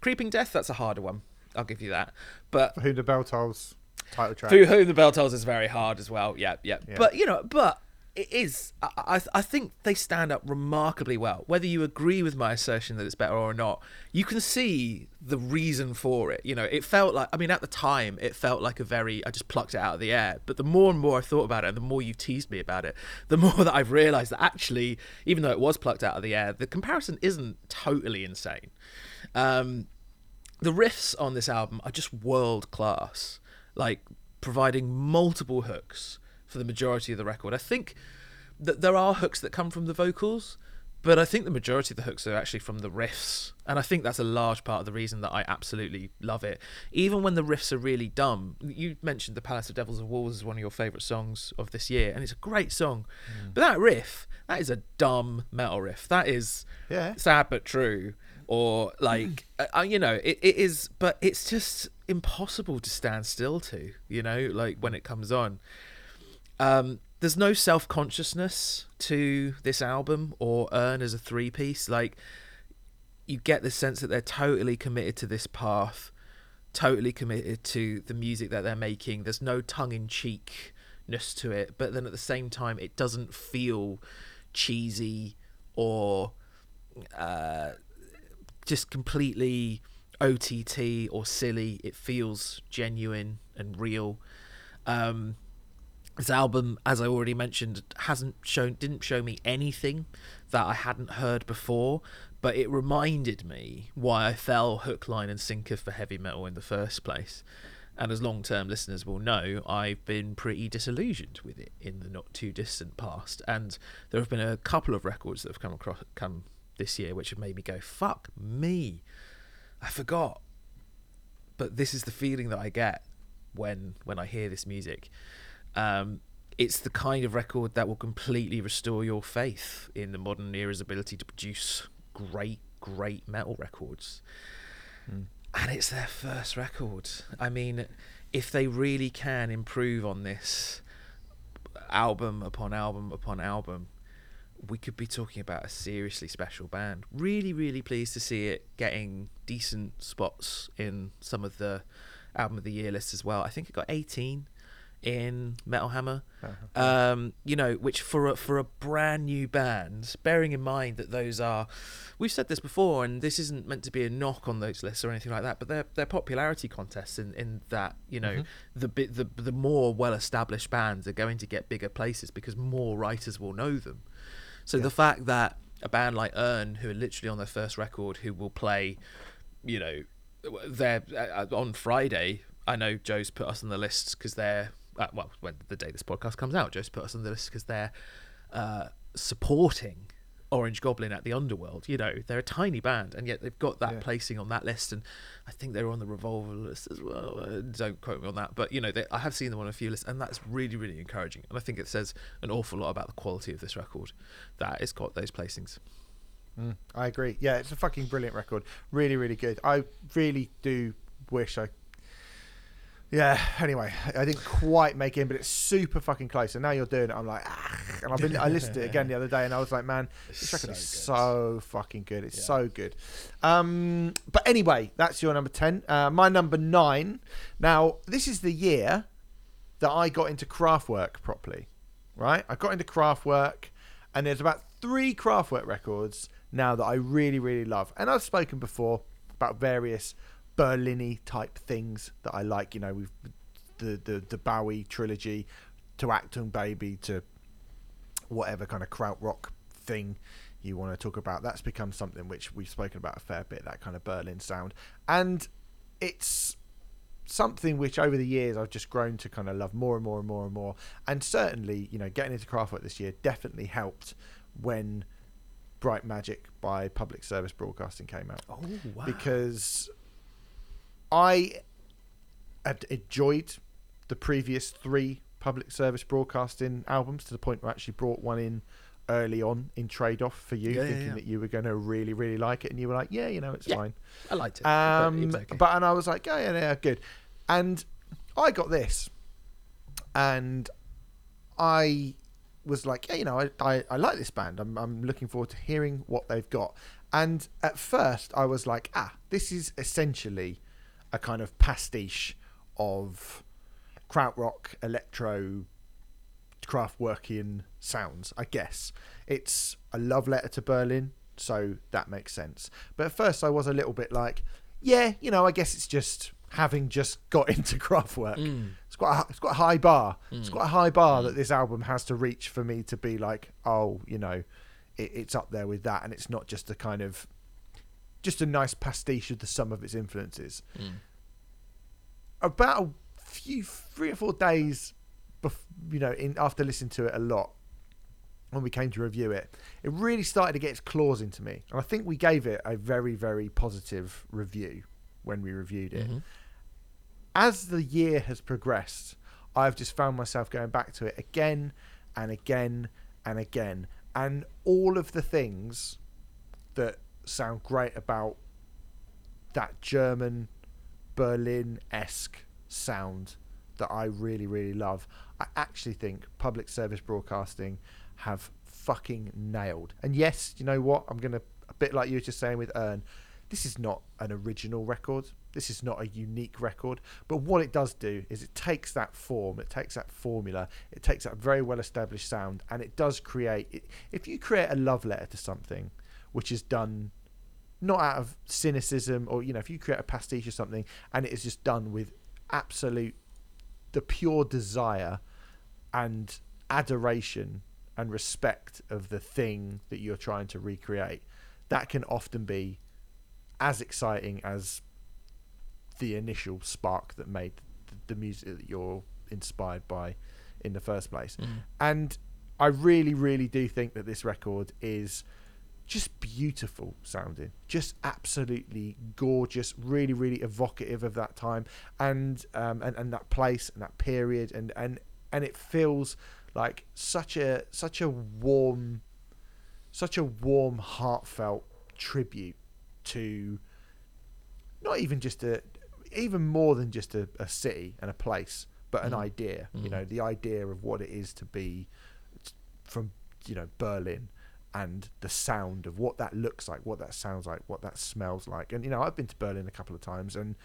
B: Creeping Death, that's a harder one. I'll give you that. But
A: For Whom the Bell Tolls title track.
B: through whom the bell tolls is very hard as well. Yeah, yeah.
A: Yeah.
B: But you know, but it is. I, I I think they stand up remarkably well. Whether you agree with my assertion that it's better or not, you can see the reason for it. You know, it felt like. I mean, at the time, it felt like a very. I just plucked it out of the air. But the more and more I thought about it, and the more you teased me about it, the more that I've realised that actually, even though it was plucked out of the air, the comparison isn't totally insane. Um, the riffs on this album are just world class, like providing multiple hooks for the majority of the record. I think that there are hooks that come from the vocals, but I think the majority of the hooks are actually from the riffs, and I think that's a large part of the reason that I absolutely love it. Even when the riffs are really dumb, you mentioned "The Palace of Devils and Wolves" is one of your favorite songs of this year, and it's a great song. But that riff, that is a dumb metal riff. That is
A: Yeah.
B: sad but true or like uh, uh, you know it, it is but it's just impossible to stand still to you know like when it comes on um there's no self-consciousness to this album or Urne as a three piece like you get the sense that they're totally committed to this path totally committed to the music that they're making there's no tongue in cheekness to it, but then at the same time, it doesn't feel cheesy or uh, just completely OTT or silly. It feels genuine and real. Um, this album, as I already mentioned, hasn't shown didn't show me anything that I hadn't heard before, but it reminded me why I fell hook, line, and sinker for heavy metal in the first place. And as long term listeners will know, I've been pretty disillusioned with it in the not too distant past. And there have been a couple of records that have come across come this year which have made me go, fuck me. I forgot. But this is the feeling that I get when when I hear this music. Um, it's the kind of record that will completely restore your faith in the modern era's ability to produce great, great metal records.
A: Mm.
B: And it's their first record. I mean, if they really can improve on this album upon album upon album, we could be talking about a seriously special band. Really, really pleased to see it getting decent spots in some of the album of the year lists as well. I think it got 18 in Metal Hammer.
A: Uh-huh.
B: Um, you know, which for a, for a brand new band, bearing in mind that those are, we've said this before, and this isn't meant to be a knock on those lists or anything like that, but they're they're popularity contests in, in that you know
A: Mhm.
B: the bit the the more well established bands are going to get bigger places because more writers will know them. So
A: Yeah.
B: the fact that a band like Urne, who are literally on their first record, who will play, you know, they're uh, on Friday. I know Joe's put us on the list because they're uh, well, when the day this podcast comes out, Joe's put us on the list because they're uh, supporting Orange Goblin at the Underworld. You know, they're a tiny band, and yet they've got that
A: Yeah.
B: placing on that list, and I think they're on the Revolver list as well. Uh, don't quote me on that, but you know, they, I have seen them on a few lists, and that's really, really encouraging. And I think it says an awful lot about the quality of this record that it's got those placings.
A: Mm, I agree. Yeah, it's a fucking brilliant record. Really, really good. I really do wish I. Yeah. Anyway, I didn't quite make it in, but it's super fucking close. And now you're doing it. I'm like, ah. and I've been. I listened to it again the other day, and I was like, man, this record is
B: So
A: so fucking good. It's
B: Yeah.
A: so good. Um, but anyway, that's your number ten. Uh, my number nine. Now, this is the year that I got into Kraftwerk properly. Right, I got into Kraftwerk, and there's about three Kraftwerk records now that I really, really love. And I've spoken before about various Berlini type things that I like. You know, we've the the the Bowie trilogy to Achtung Baby to whatever kind of krautrock thing you want to talk about. That's become something which we've spoken about a fair bit. That kind of Berlin sound, and it's something which over the years I've just grown to kind of love more and more and more and more. And certainly, you know, getting into Kraftwerk this year definitely helped when Bright Magic by Public Service Broadcasting came out
B: Oh wow!
A: because I had enjoyed the previous three public service broadcasting albums to the point where I actually brought one in early on in trade off for you,
B: Yeah, yeah,
A: thinking
B: yeah.
A: that you were going to really, really like it, and you were like, yeah, you know, it's
B: Yeah,
A: fine.
B: I liked it, but it
A: Um,
B: okay.
A: but and I was like, oh yeah, yeah, good. And I got this, and I was like, yeah, you know, I, I, I like this band. I'm I'm looking forward to hearing what they've got. And at first, I was like, ah, this is essentially a kind of pastiche of krautrock, electro, Kraftwerkian sounds. I guess it's a love letter to Berlin, so that makes sense. But at first, I was a little bit like, yeah, you know, I guess it's just having just got into Kraftwerk.
B: Mm.
A: It's quite a, it's quite a high bar. It's
B: Mm.
A: quite a high bar
B: Mm.
A: that this album has to reach for me to be like, oh, you know, it, it's up there with that, and it's not just a kind of just a nice pastiche of the sum of its influences.
B: Mm.
A: About a few three or four days, bef- you know, in after listening to it a lot, when we came to review it, it really started to get its claws into me, and I think we gave it a very very positive review when we reviewed it
B: Mhm.
A: as the year has progressed, I've just found myself going back to it again and again and again. And all of the things that sound great about that German Berlin esque sound that I really, really love, I actually think public service broadcasting have fucking nailed. And yes, you know what? I'm going to, a bit like you were just saying with Urne, this is not an original record. This is not a unique record. But what it does do is it takes that form, it takes that formula, it takes that very well established sound, and it does create. If you create a love letter to something, which is done not out of cynicism or you know if you create a pastiche or something and it is just done with absolute the pure desire and adoration and respect of the thing that you're trying to recreate that can often be as exciting as the initial spark that made the music that you're inspired by in the first place
B: Mm.
A: and i really really do think that this record is just beautiful sounding, just absolutely gorgeous, really, really evocative of that time and um, and, and that place and that period, and, and and it feels like such a such a warm, such a warm, heartfelt tribute to not even just a, even more than just a, a city and a place, but an
B: Mm.
A: idea. You
B: Mm.
A: know, the idea of what it is to be from you know Berlin and the sound of what that looks like, what that sounds like, what that smells like. And you know, I've been to Berlin a couple of times, and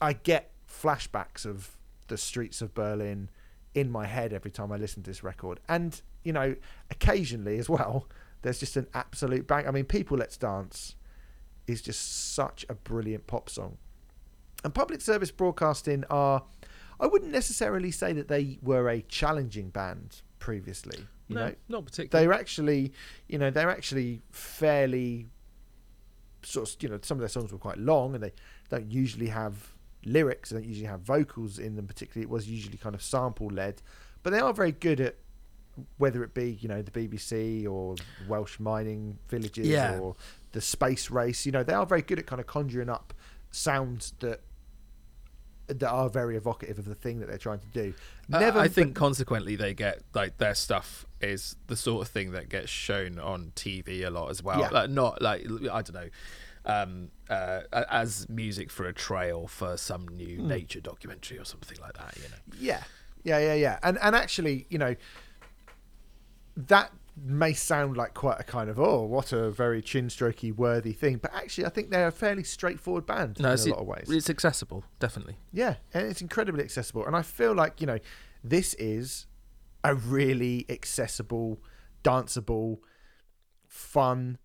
A: I get flashbacks of the streets of Berlin in my head every time I listen to this record. And you know, occasionally as well, there's just an absolute bang. I mean, "People Let's Dance" is just such a brilliant pop song. And public service broadcasting are, I wouldn't necessarily say that they were a challenging band previously. You
B: no,
A: know,
B: not particularly.
A: they're actually, you know, they're actually fairly sort of, you know, some of their songs were quite long and they don't usually have lyrics, they don't usually have vocals in them particularly. It was usually kind of sample led, but they are very good at whether it be, you know, the BBC or Welsh mining villages
B: Yeah.
A: or the space race, you know, they are very good at kind of conjuring up sounds that that are very evocative of the thing that they're trying to do.
B: Uh, I think consequently they get like their stuff is the sort of thing that gets shown on TV a lot as well.
A: Yeah.
B: Like, not like I don't know, um, uh, as music for a trail for some new
A: Hmm.
B: nature documentary or something like that. You know.
A: Yeah, yeah, yeah, yeah. And and actually, you know, that may sound like quite a kind of oh, what a very chin strokey worthy thing, but actually, I think they're a fairly straightforward band no, in a lot of ways.
B: it's accessible, definitely.
A: Yeah, and it's incredibly accessible. And I feel like, you know, this is a really accessible, danceable, fun,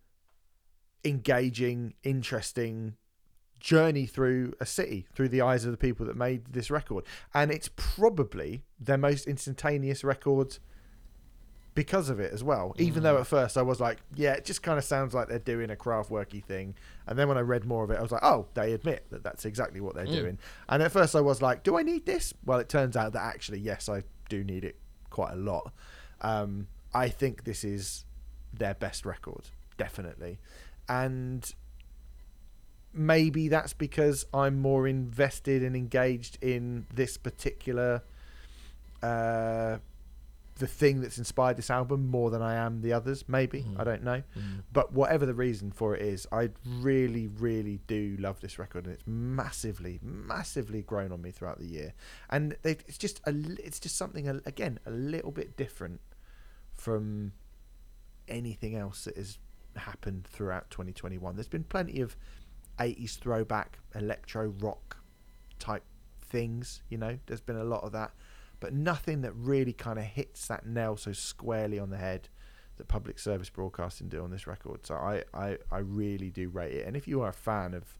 A: engaging, interesting journey through a city through the eyes of the people that made this record. And it's probably their most instantaneous record because of it as well. Even though at first I was like, yeah, it just kind of sounds like they're doing a craft worky thing. And then when I read more of it, I was like, oh, they admit that that's exactly what they're
B: Mm.
A: doing. And at first I was like, do I need this? Well, it turns out that actually, yes, I do need it quite a lot. Um, I think this is their best record, definitely. And maybe that's because I'm more invested and engaged in this particular uh the thing that's inspired this album more than I am the others maybe
B: Mhm.
A: I don't know.
B: Mm.
A: but whatever the reason for it is I really really do love this record and it's massively massively grown on me throughout the year. And it's just a it's just something again a little bit different from anything else that has happened throughout 2021 there's been plenty of 80s throwback electro rock type things you know? There's been a lot of that but nothing that really kind of hits that nail so squarely on the head that public service broadcasting do on this record so I, I i really do rate it and if you are a fan of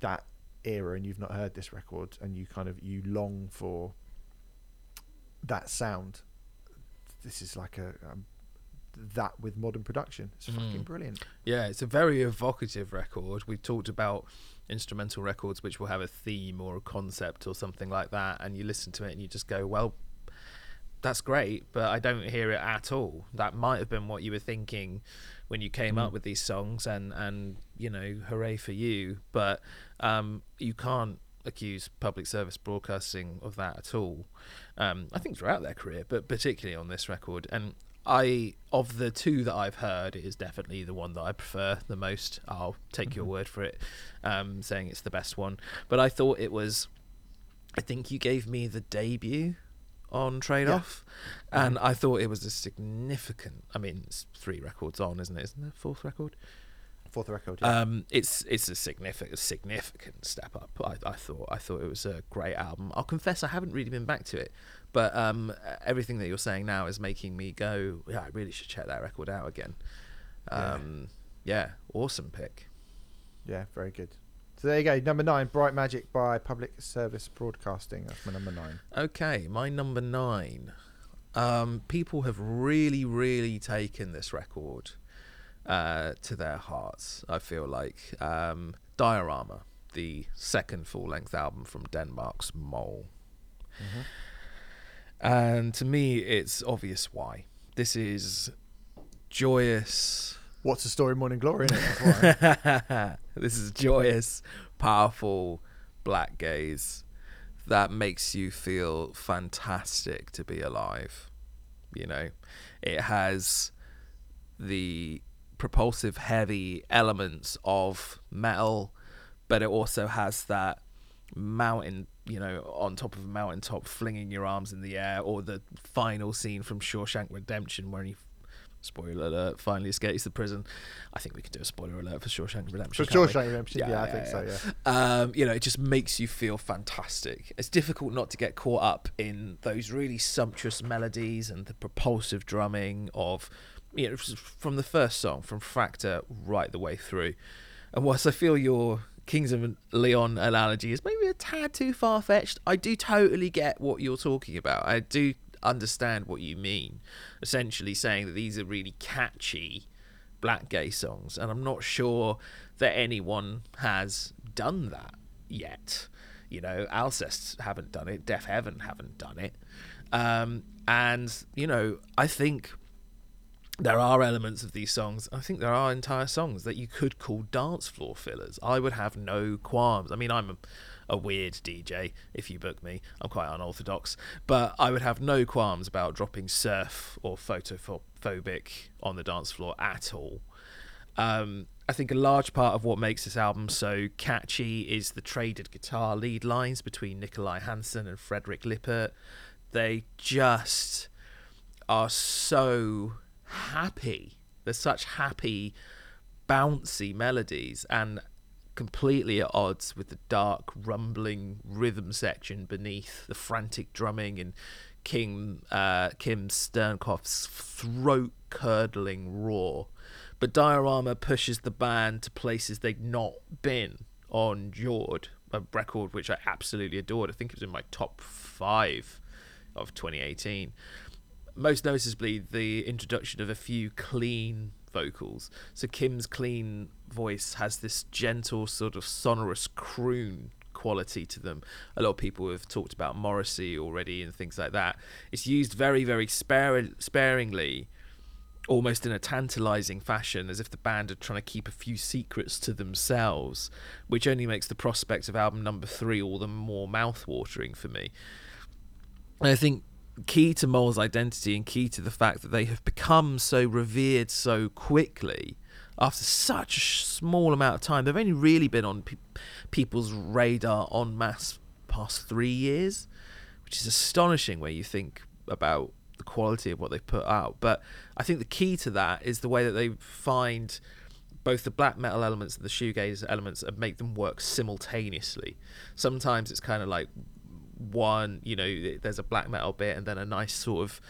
A: that era and you've not heard this record and you kind of you long for that sound this is like a um, that with modern production it's fucking
B: Mm.
A: brilliant
B: Yeah, it's a very evocative record. We've talked about instrumental records which will have a theme or a concept or something like that, and you listen to it and you just go, well, that's great, but I don't hear it at all. That might have been what you were thinking when you came
A: Mm.
B: up with these songs, and and you know, hooray for you. But um, you can't accuse public service broadcasting of that at all. Um, I think throughout their career, but particularly on this record, and I of the two that I've heard, it is definitely the one that I prefer the most. I'll take your
A: Mhm.
B: word for it, um, saying it's the best one. But I thought it was. I think you gave me the debut on Trade Off, and I thought it was a significant. I mean, it's three records on, isn't it? Isn't it fourth record?
A: Fourth record. Yeah.
B: Um, it's it's a significant significant step up. I, I thought I thought it was a great album. I'll confess I haven't really been back to it, but um, everything that you're saying now is making me go. Yeah, I really should check that record out again. Um, yeah. awesome pick.
A: yeah, very good. So there you go. Number nine, Bright Magic by Public Service Broadcasting. That's my number nine.
B: Okay, my number nine. Um, people have really, really taken this record uh, to their hearts. I feel like um, Diorama, the second full-length album from Denmark's Møl, and to me, it's obvious why. This is joyous.
A: What's the story, Morning Glory? Innit? That's why.
B: this is joyous, powerful black gaze that makes you feel fantastic to be alive. You know, it has the propulsive, heavy elements of metal, but it also has that mountain, you know, on top of a mountaintop, flinging your arms in the air, or the final scene from Shawshank Redemption where he. Spoiler alert! Finally escapes the prison. I think we could do a spoiler alert for Shawshank Redemption.
A: For
B: can't we?
A: Shawshank Redemption, yeah, I think so,
B: yeah. Um, you know, it just makes you feel fantastic. It's difficult not to get caught up in those really sumptuous melodies and the propulsive drumming of, you know, from the first song, from Fraktur right the way through. And whilst I feel your Kings of Leon analogy is maybe a tad too far fetched, I do totally get what you're talking about. I do understand what you mean. Essentially saying that these are really catchy black gaze songs, and I'm not sure that anyone has done that yet. You know, Alcest haven't done it, Deafheaven haven't done it, um, and you know, I think there are elements of these songs. I think there are entire songs that you could call dance floor fillers. I would have no qualms. I mean, I'm a, a weird DJ. If you book me, I'm quite unorthodox, but I would have no qualms about dropping surf or photophobic on the dance floor at all. Um, I think a large part of what makes this album so catchy is the traded guitar lead lines between Nicolai Hansen and Frederik Lippert. They just are so happy. They're such happy, bouncy melodies and completely at odds with the dark, rumbling rhythm section beneath the frantic drumming and King uh, Kim Sternkopf's throat-curdling roar. But Diorama pushes the band to places they'd not been on Jord, a record which I absolutely adored. I think it was in my top five of 2018 most noticeably the introduction of a few clean vocals. So Kim's clean voice has this gentle sort of sonorous croon quality to them. A lot of people have talked about Morrissey already and things like that. It's used very very spare- sparingly almost in a tantalizing fashion as if the band are trying to keep a few secrets to themselves, which only makes the prospect of album number 3 all the more mouth-watering for me. And I think key to Møl's identity and key to the fact that they have become so revered so quickly after such a small amount of time. They've only really been on pe- people's radar en masse past three years, which is astonishing when you think about the quality of what they've put out. But I think the key to that is the way that they find both the black metal elements and the shoegaze elements and make them work simultaneously. Sometimes it's kind of like one, you know, there's a black metal bit and then a nice sort of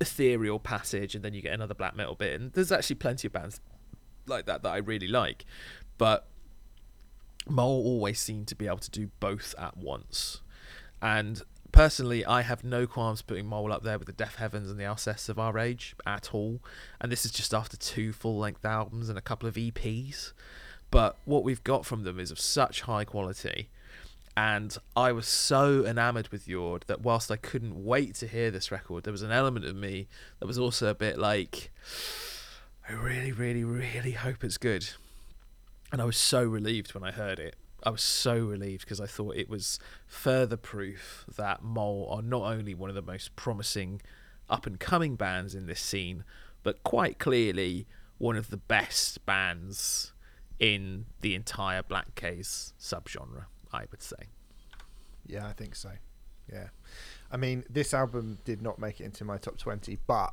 B: ethereal passage, and then you get another black metal bit. And there's actually plenty of bands like that that I really like, but Møl always seemed to be able to do both at once. And personally, I have no qualms putting Møl up there with the Deafheavens and the Alcest of our age at all. And this is just after two full length albums and a couple of EPs. But what we've got from them is of such high quality and I was so enamored with Jord that whilst I couldn't wait to hear this record, there was an element of me that was also a bit like, I really, really, really hope it's good. And I was so relieved when I heard it. I was so relieved because I thought it was further proof that Møl are not only one of the most promising up and coming bands in this scene, but quite clearly one of the best bands in the entire Black Gaze subgenre. I would say.
A: Yeah, I think so. Yeah. I mean, this album did not make it into my top 20, but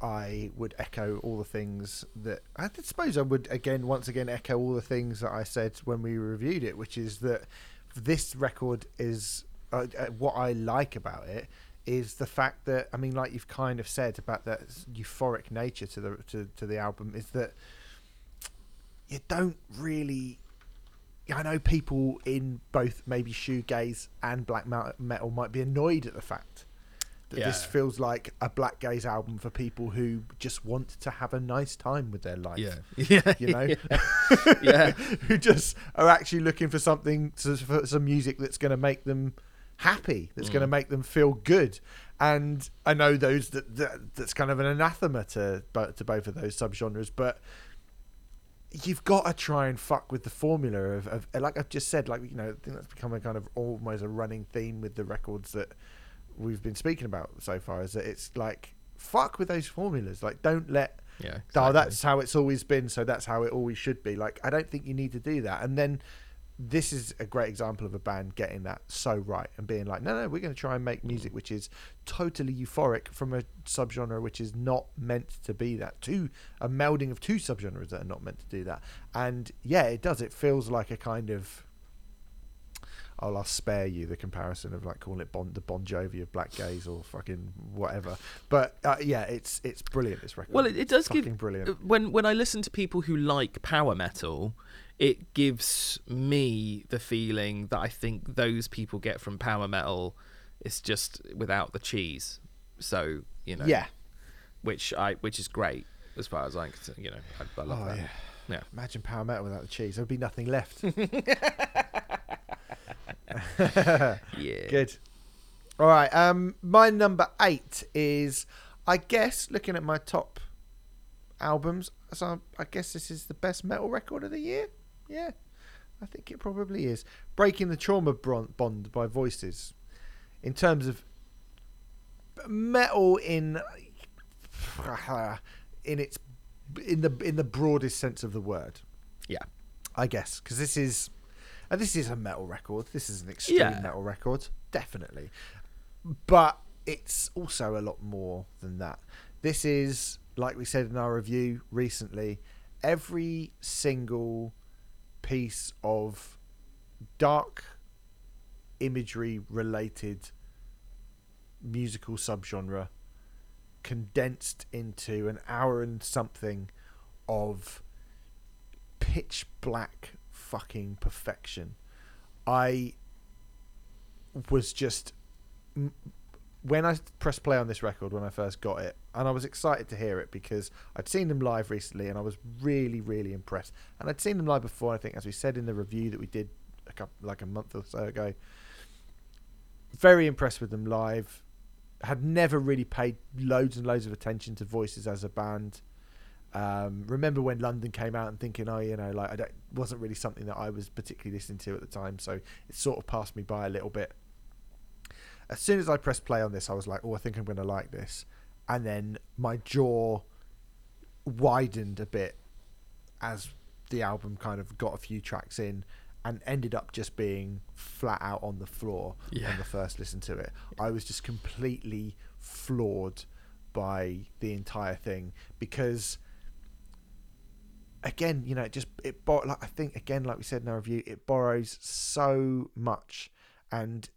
A: I would echo all the things that I suppose I would again, once again, echo all the things that I said when we reviewed it, which is that this record is uh, uh, what I like about it is the fact that I mean, like you've kind of said about that euphoric nature to the to, to the album is that you don't really. I know people in both maybe shoegaze and black metal might be annoyed at the fact that
B: Yeah.
A: this feels like a black gaze album for people who just want to have a nice time with their life.
B: Yeah. Yeah.
A: You know,
B: Yeah.
A: who just are actually looking for something, to, for some music that's going to make them happy, that's going to mm. make them feel good. And I know those that, that that's kind of an anathema to to both of those subgenres, but you've got to try and fuck with the formula of, of like I've just said, like you know, I think that's become a kind of almost a running theme with the records that we've been speaking about so far. Is that it's like fuck with those formulas, like don't let
B: Yeah.
A: oh, that's how it's always been, so that's how it always should be. Like, I don't think you need to do that. And then this is a great example of a band getting that so right and being like, no, no, we're going to try and make music which is totally euphoric from a subgenre which is not meant to be that. Two, a melding of two subgenres that are not meant to do that. And yeah, it does. It feels like a kind of. Oh, I'll spare you the comparison of like calling it bon, the Bon Jovi of Black Gaze or fucking whatever. But uh, yeah, it's it's brilliant. This record.
B: Well, it, it does give
A: brilliant.
B: when when I listen to people who like power metal, it gives me the feeling that I think those people get from power metal. It's just without the cheese. So you know,
A: Yeah.
B: which I which is great as far as I can. You know, I, I love
A: Oh,
B: that.
A: yeah.
B: Yeah.
A: Imagine power metal without the cheese. There'd be nothing left.
B: Yeah.
A: Good. All right. Um, my number eight is, I guess, looking at my top albums. So I guess this is the best metal record of the year. Yeah, I think it probably is. Breaking the Trauma Bond by Voices. In terms of metal in in its in the in the broadest sense of the word.
B: Yeah.
A: I guess because this is and this is a metal record. This is an extreme
B: Yeah.
A: metal record, definitely. But it's also a lot more than that. This is like we said in our review recently. Every single piece of dark imagery related musical subgenre condensed into an hour and something of pitch black fucking perfection. I was just when I pressed play on this record when I first got it, and I was excited to hear it because I'd seen them live recently and I was really, really impressed. And I'd seen them live before, I think, as we said in the review that we did a couple, like a month or so ago. Very impressed with them live. Had never really paid loads and loads of attention to Voices as a band. Um, remember when London came out and thinking, oh, you know, like I don't, wasn't really something that I was particularly listening to at the time, so it sort of passed me by a little bit. As soon as I pressed play on this, I was like, oh, I think I'm going to like this, and then my jaw widened a bit as the album kind of got a few tracks in and ended up just being flat out on the floor
B: Yeah.
A: on the first listen to it. I was just completely floored by the entire thing because again, you know, it just it bor- like I think again, like we said in our review, it borrows so much and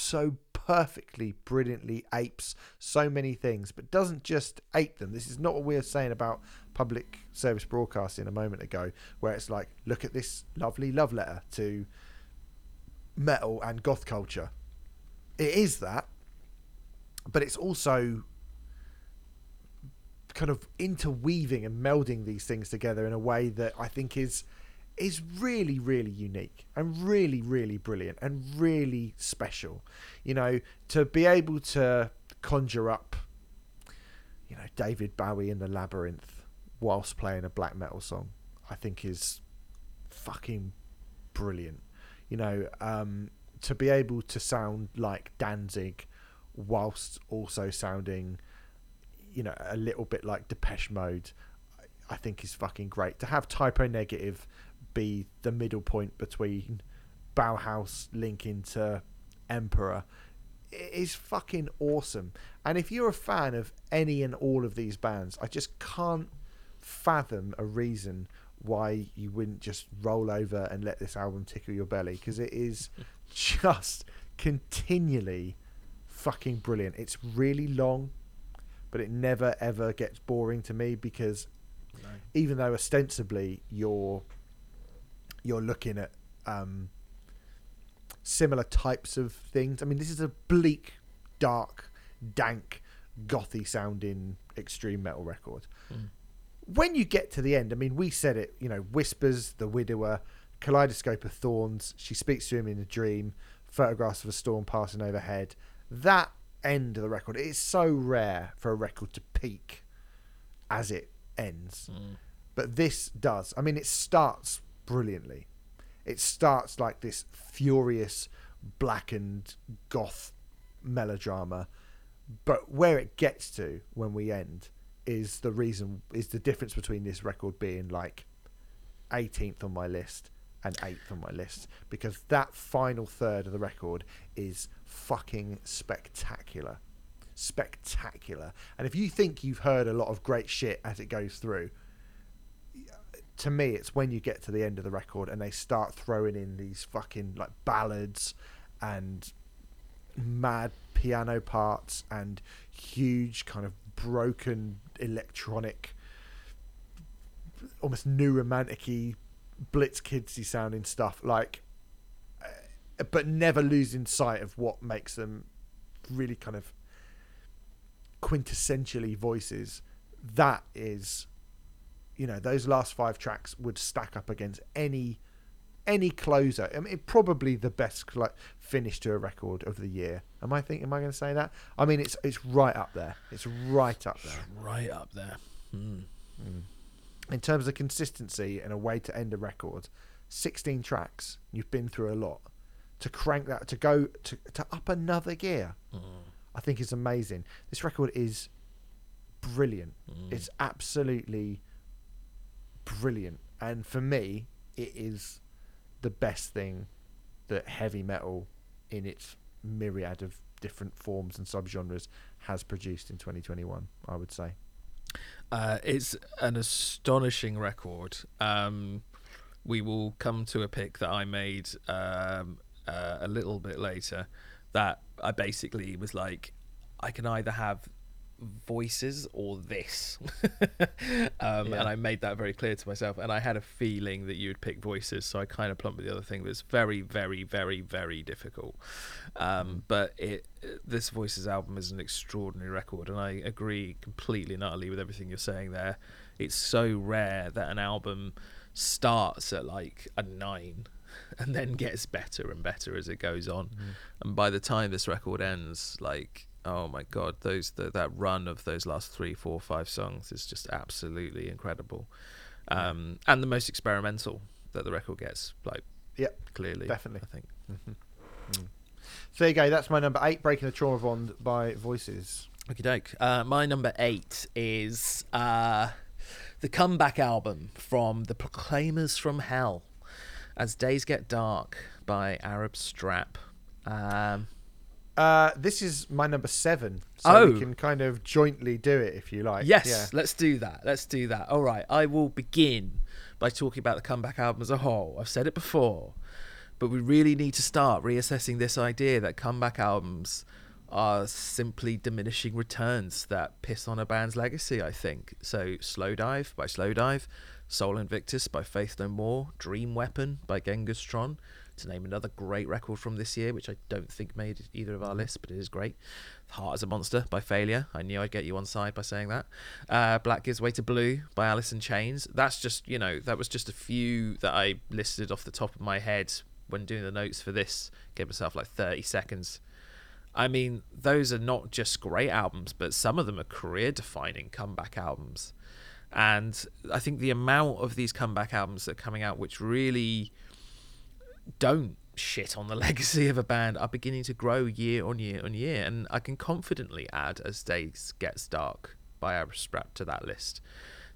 A: so perfectly, brilliantly apes so many things, but doesn't just ape them. This is not what we were saying about public service broadcasting a moment ago, where it's like, look at this lovely love letter to metal and goth culture. It is that, but it's also kind of interweaving and melding these things together in a way that I think is is really really unique and really really brilliant and really special. You know to be able to conjure up you know David Bowie in the labyrinth whilst playing a black metal song I think is fucking brilliant. You know um to be able to sound like Danzig whilst also sounding you know a little bit like Depeche Mode I think is fucking great. To have Type O Negative be the middle point between Bauhaus linking to Emperor it is fucking awesome. And if you're a fan of any and all of these bands, I just can't fathom a reason why you wouldn't just roll over and let this album tickle your belly because it is just continually fucking brilliant. It's really long, but it never ever gets boring to me because even though ostensibly you're you're looking at um, similar types of things. I mean, this is a bleak, dark, dank, gothy sounding extreme metal record.
B: Mm.
A: When you get to the end, I mean, we said it, you know, Whispers, The Widower, Kaleidoscope of Thorns, She Speaks to Him in a Dream, Photographs of a Storm Passing Overhead. That end of the record, it is so rare for a record to peak as it ends.
B: Mm.
A: But this does. I mean, it starts brilliantly. It starts like this furious, blackened goth melodrama, but where it gets to when we end is the reason is the difference between this record being like 18th on my list and 8th on my list. Because that final third of the record is fucking spectacular. Spectacular. And if you think you've heard a lot of great shit as it goes through to me, it's when you get to the end of the record and they start throwing in these fucking like ballads and mad piano parts and huge kind of broken electronic, almost new romantic-y, blitz kidsy sounding stuff. Like, uh, but never losing sight of what makes them really kind of quintessentially voices. That is you know those last five tracks would stack up against any any closer. I mean, probably the best finish to a record of the year. Am I think? Am I going to say that? I mean, it's it's right up there. It's right up there.
B: Right up there. Mm.
A: Mm. In terms of consistency and a way to end a record, sixteen tracks. You've been through a lot. To crank that, to go to to up another gear,
B: Mm.
A: I think is amazing. This record is brilliant.
B: Mm.
A: It's absolutely brilliant. And for me, it is the best thing that heavy metal, in its myriad of different forms and subgenres, has produced in 2021. I would say.
B: Uh, it's an astonishing record. Um, we will come to a pick that I made um, uh, a little bit later. That I basically was like, I can either have voices or this, um,
A: Yeah.
B: and I made that very clear to myself. And I had a feeling that you would pick voices, so I kind of plumped with the other thing. It's very, very, very, very difficult. Um, but it this voices album is an extraordinary record, and I agree completely and utterly with everything you're saying there. It's so rare that an album starts at like a nine and then gets better and better as it goes on. And by the time this record ends, like oh my god, those the, that run of those last three, four, five songs is just absolutely incredible, um, and the most experimental that the record gets. Like
A: Yep,
B: clearly,
A: definitely.
B: I think.
A: So there you go. That's my number eight, "Breaking the Trauma Bond" by Voices.
B: Okie doke. Uh, my number eight is uh, the comeback album from the Proclaimers from Hell, As Days Get Dark by Arab Strap. Um,
A: Uh, this is my number seven, so
B: Oh.
A: we can kind of jointly do it if you like.
B: yes,
A: Yeah.
B: let's do that. Let's do that. All right, I will begin by talking about the comeback album as a whole. I've said it before, but we really need to start reassessing this idea that comeback albums are simply diminishing returns that piss on a band's legacy, I think. So, Slowdive by Slow Dive, Sol Invictus by Faith No More, Dream Weapon by Genghis Tron, to name another great record from this year, which I don't think made either of our lists, but it is great. Heart as a Monster by Failure. I knew I'd get you on side by saying that. Uh, Black Gives Way to Blue by Alice in Chains. That's just, you know, that was just a few that I listed off the top of my head when doing the notes for this. Gave myself like 30 seconds. I mean, those are not just great albums, but some of them are career defining comeback albums. And I think the amount of these comeback albums that are coming out, which really don't shit on the legacy of a band, are beginning to grow year on year on year. And I can confidently add As Days Gets Dark by Arab Strap to that list.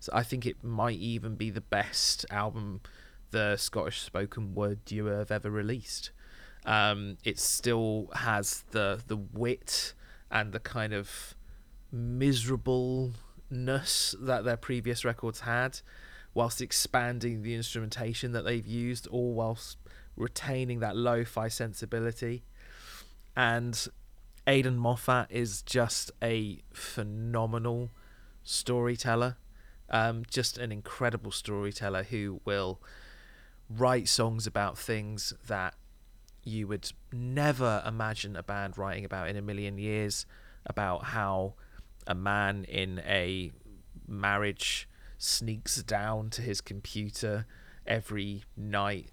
B: So I think it might even be the best album the Scottish spoken word duo have ever released. Um, it still has the the wit and the kind of miserableness that their previous records had, whilst expanding the instrumentation that they've used, all whilst retaining that lo-fi sensibility. And Aidan Moffat is just a phenomenal storyteller, um, just an incredible storyteller who will write songs about things that you would never imagine a band writing about in a million years about how a man in a marriage sneaks down to his computer every night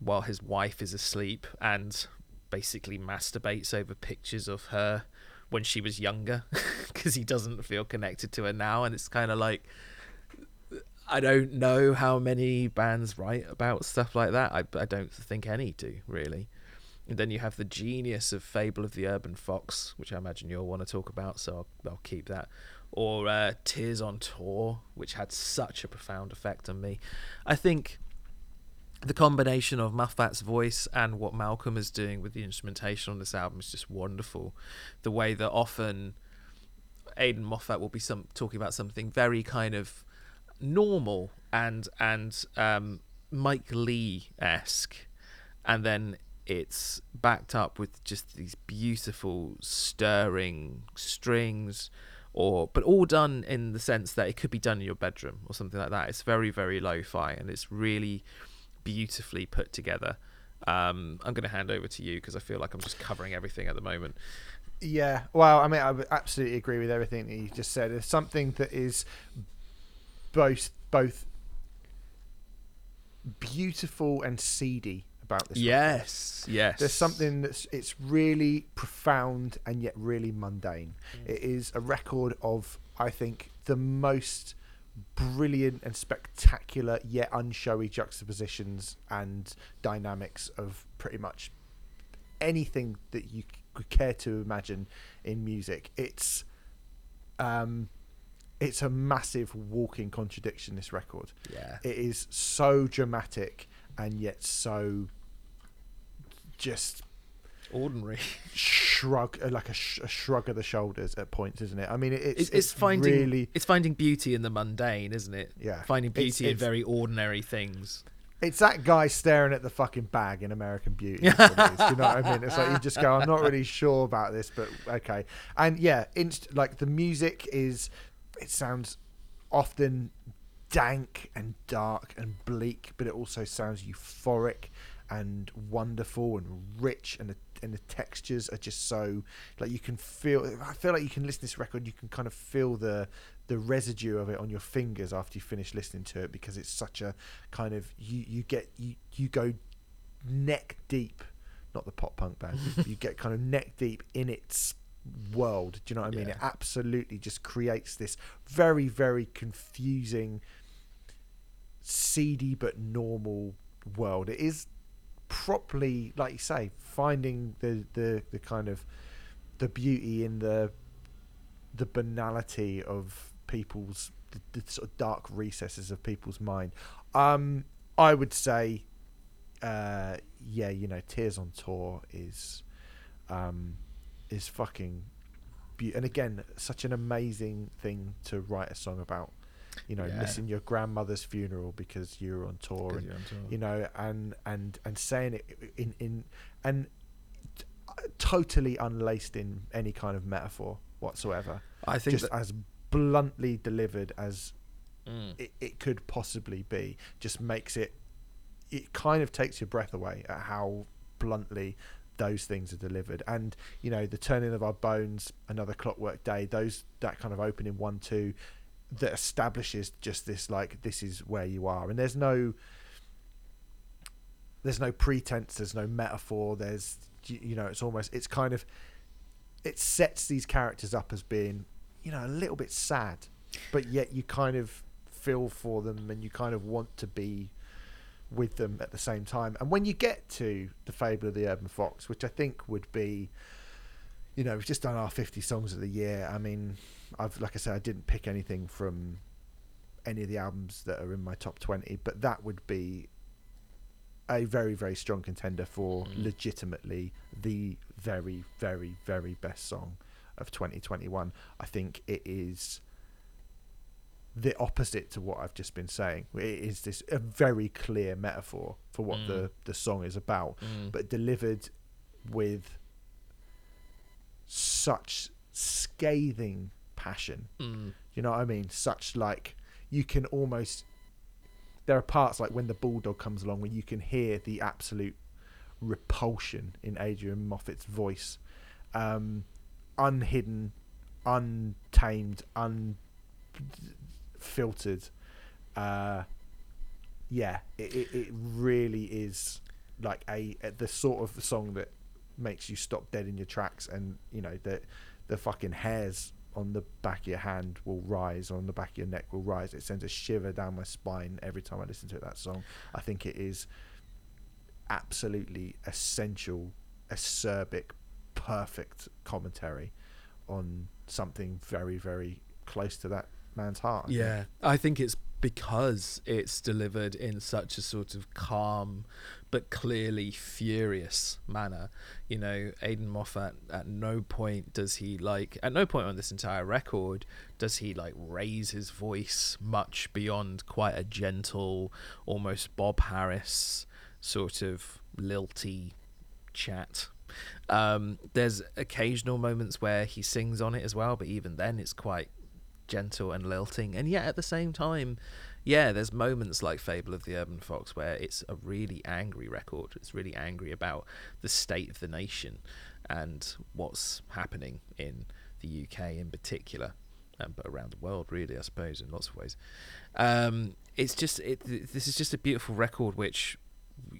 B: while his wife is asleep and basically masturbates over pictures of her when she was younger because he doesn't feel connected to her now and it's kind of like I don't know how many bands write about stuff like that. I, I don't think any do really. And then you have the genius of Fable of the Urban Fox, which I imagine you'll want to talk about, so I'll, I'll keep that. Or uh, Tears on Tour, which had such a profound effect on me. I think the combination of Moffat's voice and what Malcolm is doing with the instrumentation on this album is just wonderful. The way that often Aidan Moffat will be some talking about something very kind of normal and and um, Mike Leigh esque, and then it's backed up with just these beautiful stirring strings or but all done in the sense that it could be done in your bedroom or something like that it's very very lo-fi and it's really beautifully put together um, i'm going to hand over to you because i feel like i'm just covering everything at the moment
A: Yeah, well, I mean, I would absolutely agree with everything that you just said. It's something that is both both beautiful and seedy about this. record.
B: yes yes
A: There's something that's it's really profound and yet really mundane. It is a record of I think the most brilliant and spectacular yet unshowy juxtapositions and dynamics of pretty much anything that you could care to imagine in music. It's um it's a massive walking contradiction this record.
B: yeah
A: It is so dramatic and yet so just
B: ordinary
A: shrug uh, like a, sh- a shrug of the shoulders at points, isn't it? I mean, it, it's,
B: it's, it's finding
A: really
B: it's finding beauty in the mundane isn't it
A: Yeah.
B: finding
A: It's-
B: beauty in
A: it's-
B: very ordinary things
A: it's that guy staring at the fucking bag in American Beauty. is what it is. Do you know what I mean? It's like you just go, I'm not really sure about this, but okay. And yeah, inst- like the music is, it sounds often dank and dark and bleak, but it also sounds euphoric and wonderful and rich, and the and the textures are just so like you can feel. I feel like you can listen to this record, you can kind of feel the the residue of it on your fingers after you finish listening to it because it's such a kind of you you get you you go neck deep not the pop punk band you, get kind of neck deep in its world do you know what i mean
B: Yeah.
A: it absolutely just creates this very very confusing seedy but normal world it is properly like you say finding the the the kind of the beauty in the the banality of people's the, the sort of dark recesses of people's mind. Um i would say uh yeah you know tears on tour is um is fucking be- and again such an amazing thing to write a song about you know
B: Yeah.
A: missing your grandmother's funeral because you were on tour and
B: you're on tour.
A: you know and and and saying it in in and totally unlaced in any kind of metaphor whatsoever
B: i think
A: just as bluntly delivered as
B: Mm.
A: it, it could possibly be just makes it it kind of takes your breath away at how bluntly those things are delivered and you know the turning of our bones another clockwork day those that kind of opening one two that establishes just this like this is where you are. And there's no there's no pretense there's no metaphor there's you know it's almost it's kind of it sets these characters up as being you know a little bit sad but yet you kind of feel for them and you kind of want to be with them at the same time. And when you get to the fable of the urban fox which i think would be you know we've just done our 50 songs of the year i mean i've like i said i didn't pick anything from any of the albums that are in my top 20 but that would be a very very strong contender for
B: Mm.
A: legitimately the very very very best song of 2021. I think it is the opposite to what I've just been saying. It is this a very clear metaphor for what
B: Mm.
A: the the song is about,
B: Mm.
A: but delivered with such scathing passion.
B: Mm.
A: You know what I mean? Such like you can almost. There are parts like when the bulldog comes along where you can hear the absolute repulsion in Aidan Moffat's voice, um, unhidden, untamed, unfiltered. Uh, yeah, it, it, it really is like a the sort of song that makes you stop dead in your tracks, and you know the the fucking hairs on the back of your hand will rise, on the back of your neck will rise. It sends a shiver down my spine every time I listen to that song. I think it is absolutely essential, acerbic, perfect commentary on something very, very close to that man's heart. I think.
B: Yeah, I think it's because it's delivered in such a sort of calm but clearly furious manner. You know, Aidan Moffat at no point does he like at no point on this entire record does he like raise his voice much beyond quite a gentle, almost Bob Harris sort of lilty chat. Um, there's occasional moments where he sings on it as well, but even then it's quite gentle and lilting. And yet at the same time, yeah, there's moments like Fable of the Urban Fox where it's a really angry record. It's really angry about the state of the nation and what's happening in the UK in particular. Um, but around the world, really, I suppose, in lots of ways. Um, it's just it. This is just a beautiful record, which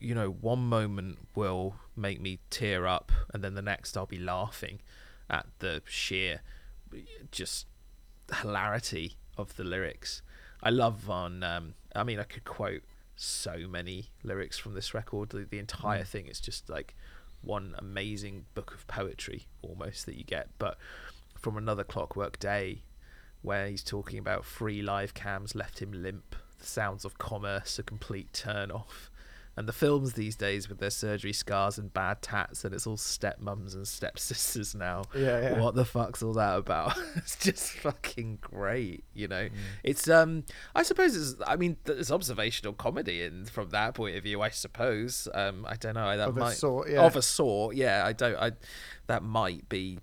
B: you know, one moment will make me tear up, and then the next I'll be laughing at the sheer just hilarity of the lyrics. I love on. Um, I mean, I could quote so many lyrics from this record. The, the entire
A: Mm.
B: thing is just like one amazing book of poetry almost that you get. But from another Clockwork Day, where he's talking about free live cams left him limp, the sounds of commerce a complete turn off. And the films these days with their surgery scars and bad tats, and it's all stepmums and stepsisters now.
A: Yeah, yeah.
B: What the fuck's all that about? it's just fucking great, you know.
A: Mm.
B: It's um, I suppose it's. I mean, there's observational comedy in from that point of view. I suppose. Um, I don't know. That
A: Of a sort, yeah.
B: of a sort. Yeah, I don't. I that might be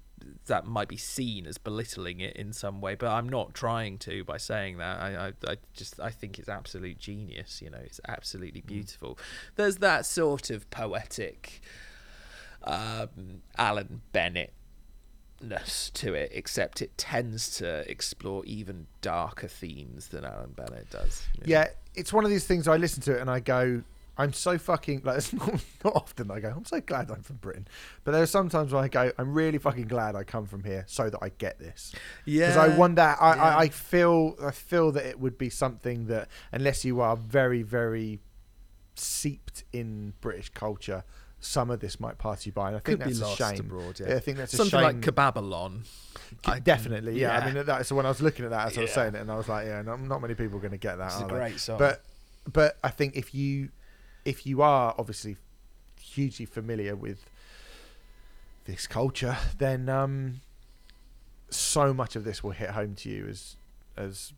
B: that might be seen as belittling it in some way, but I'm not trying to by saying that. I, I, I just I think it's absolute genius. You know, it's absolutely beautiful. There's that sort of poetic um, Alan Bennett to it, except it tends to explore even darker themes than Alan Bennett does.
A: Yeah, it's one of these things I listen to it and I go, I'm so fucking like it's not, not often I go, I'm so glad I'm from Britain. But there are sometimes where I go, I'm really fucking glad I come from here so that I get this. Yeah, because I wonder I,
B: yeah.
A: I, I feel I feel that it would be something that unless you are very, very seeped in British culture, some of this might pass you by. And I think
B: could be
A: that's a shame.
B: abroad.
A: Yeah,
B: Yeah.
A: I think that's a
B: something
A: shame.
B: like Kebabylon. I-
A: Definitely, yeah. I mean, that, so when I was looking at that, as I was saying it, and I was like, yeah, not, not many people are going to get that.
B: It's a
A: are they?
B: great song.
A: But but I think if you if you are obviously hugely familiar with this culture, then um, so much of this will hit home to you as as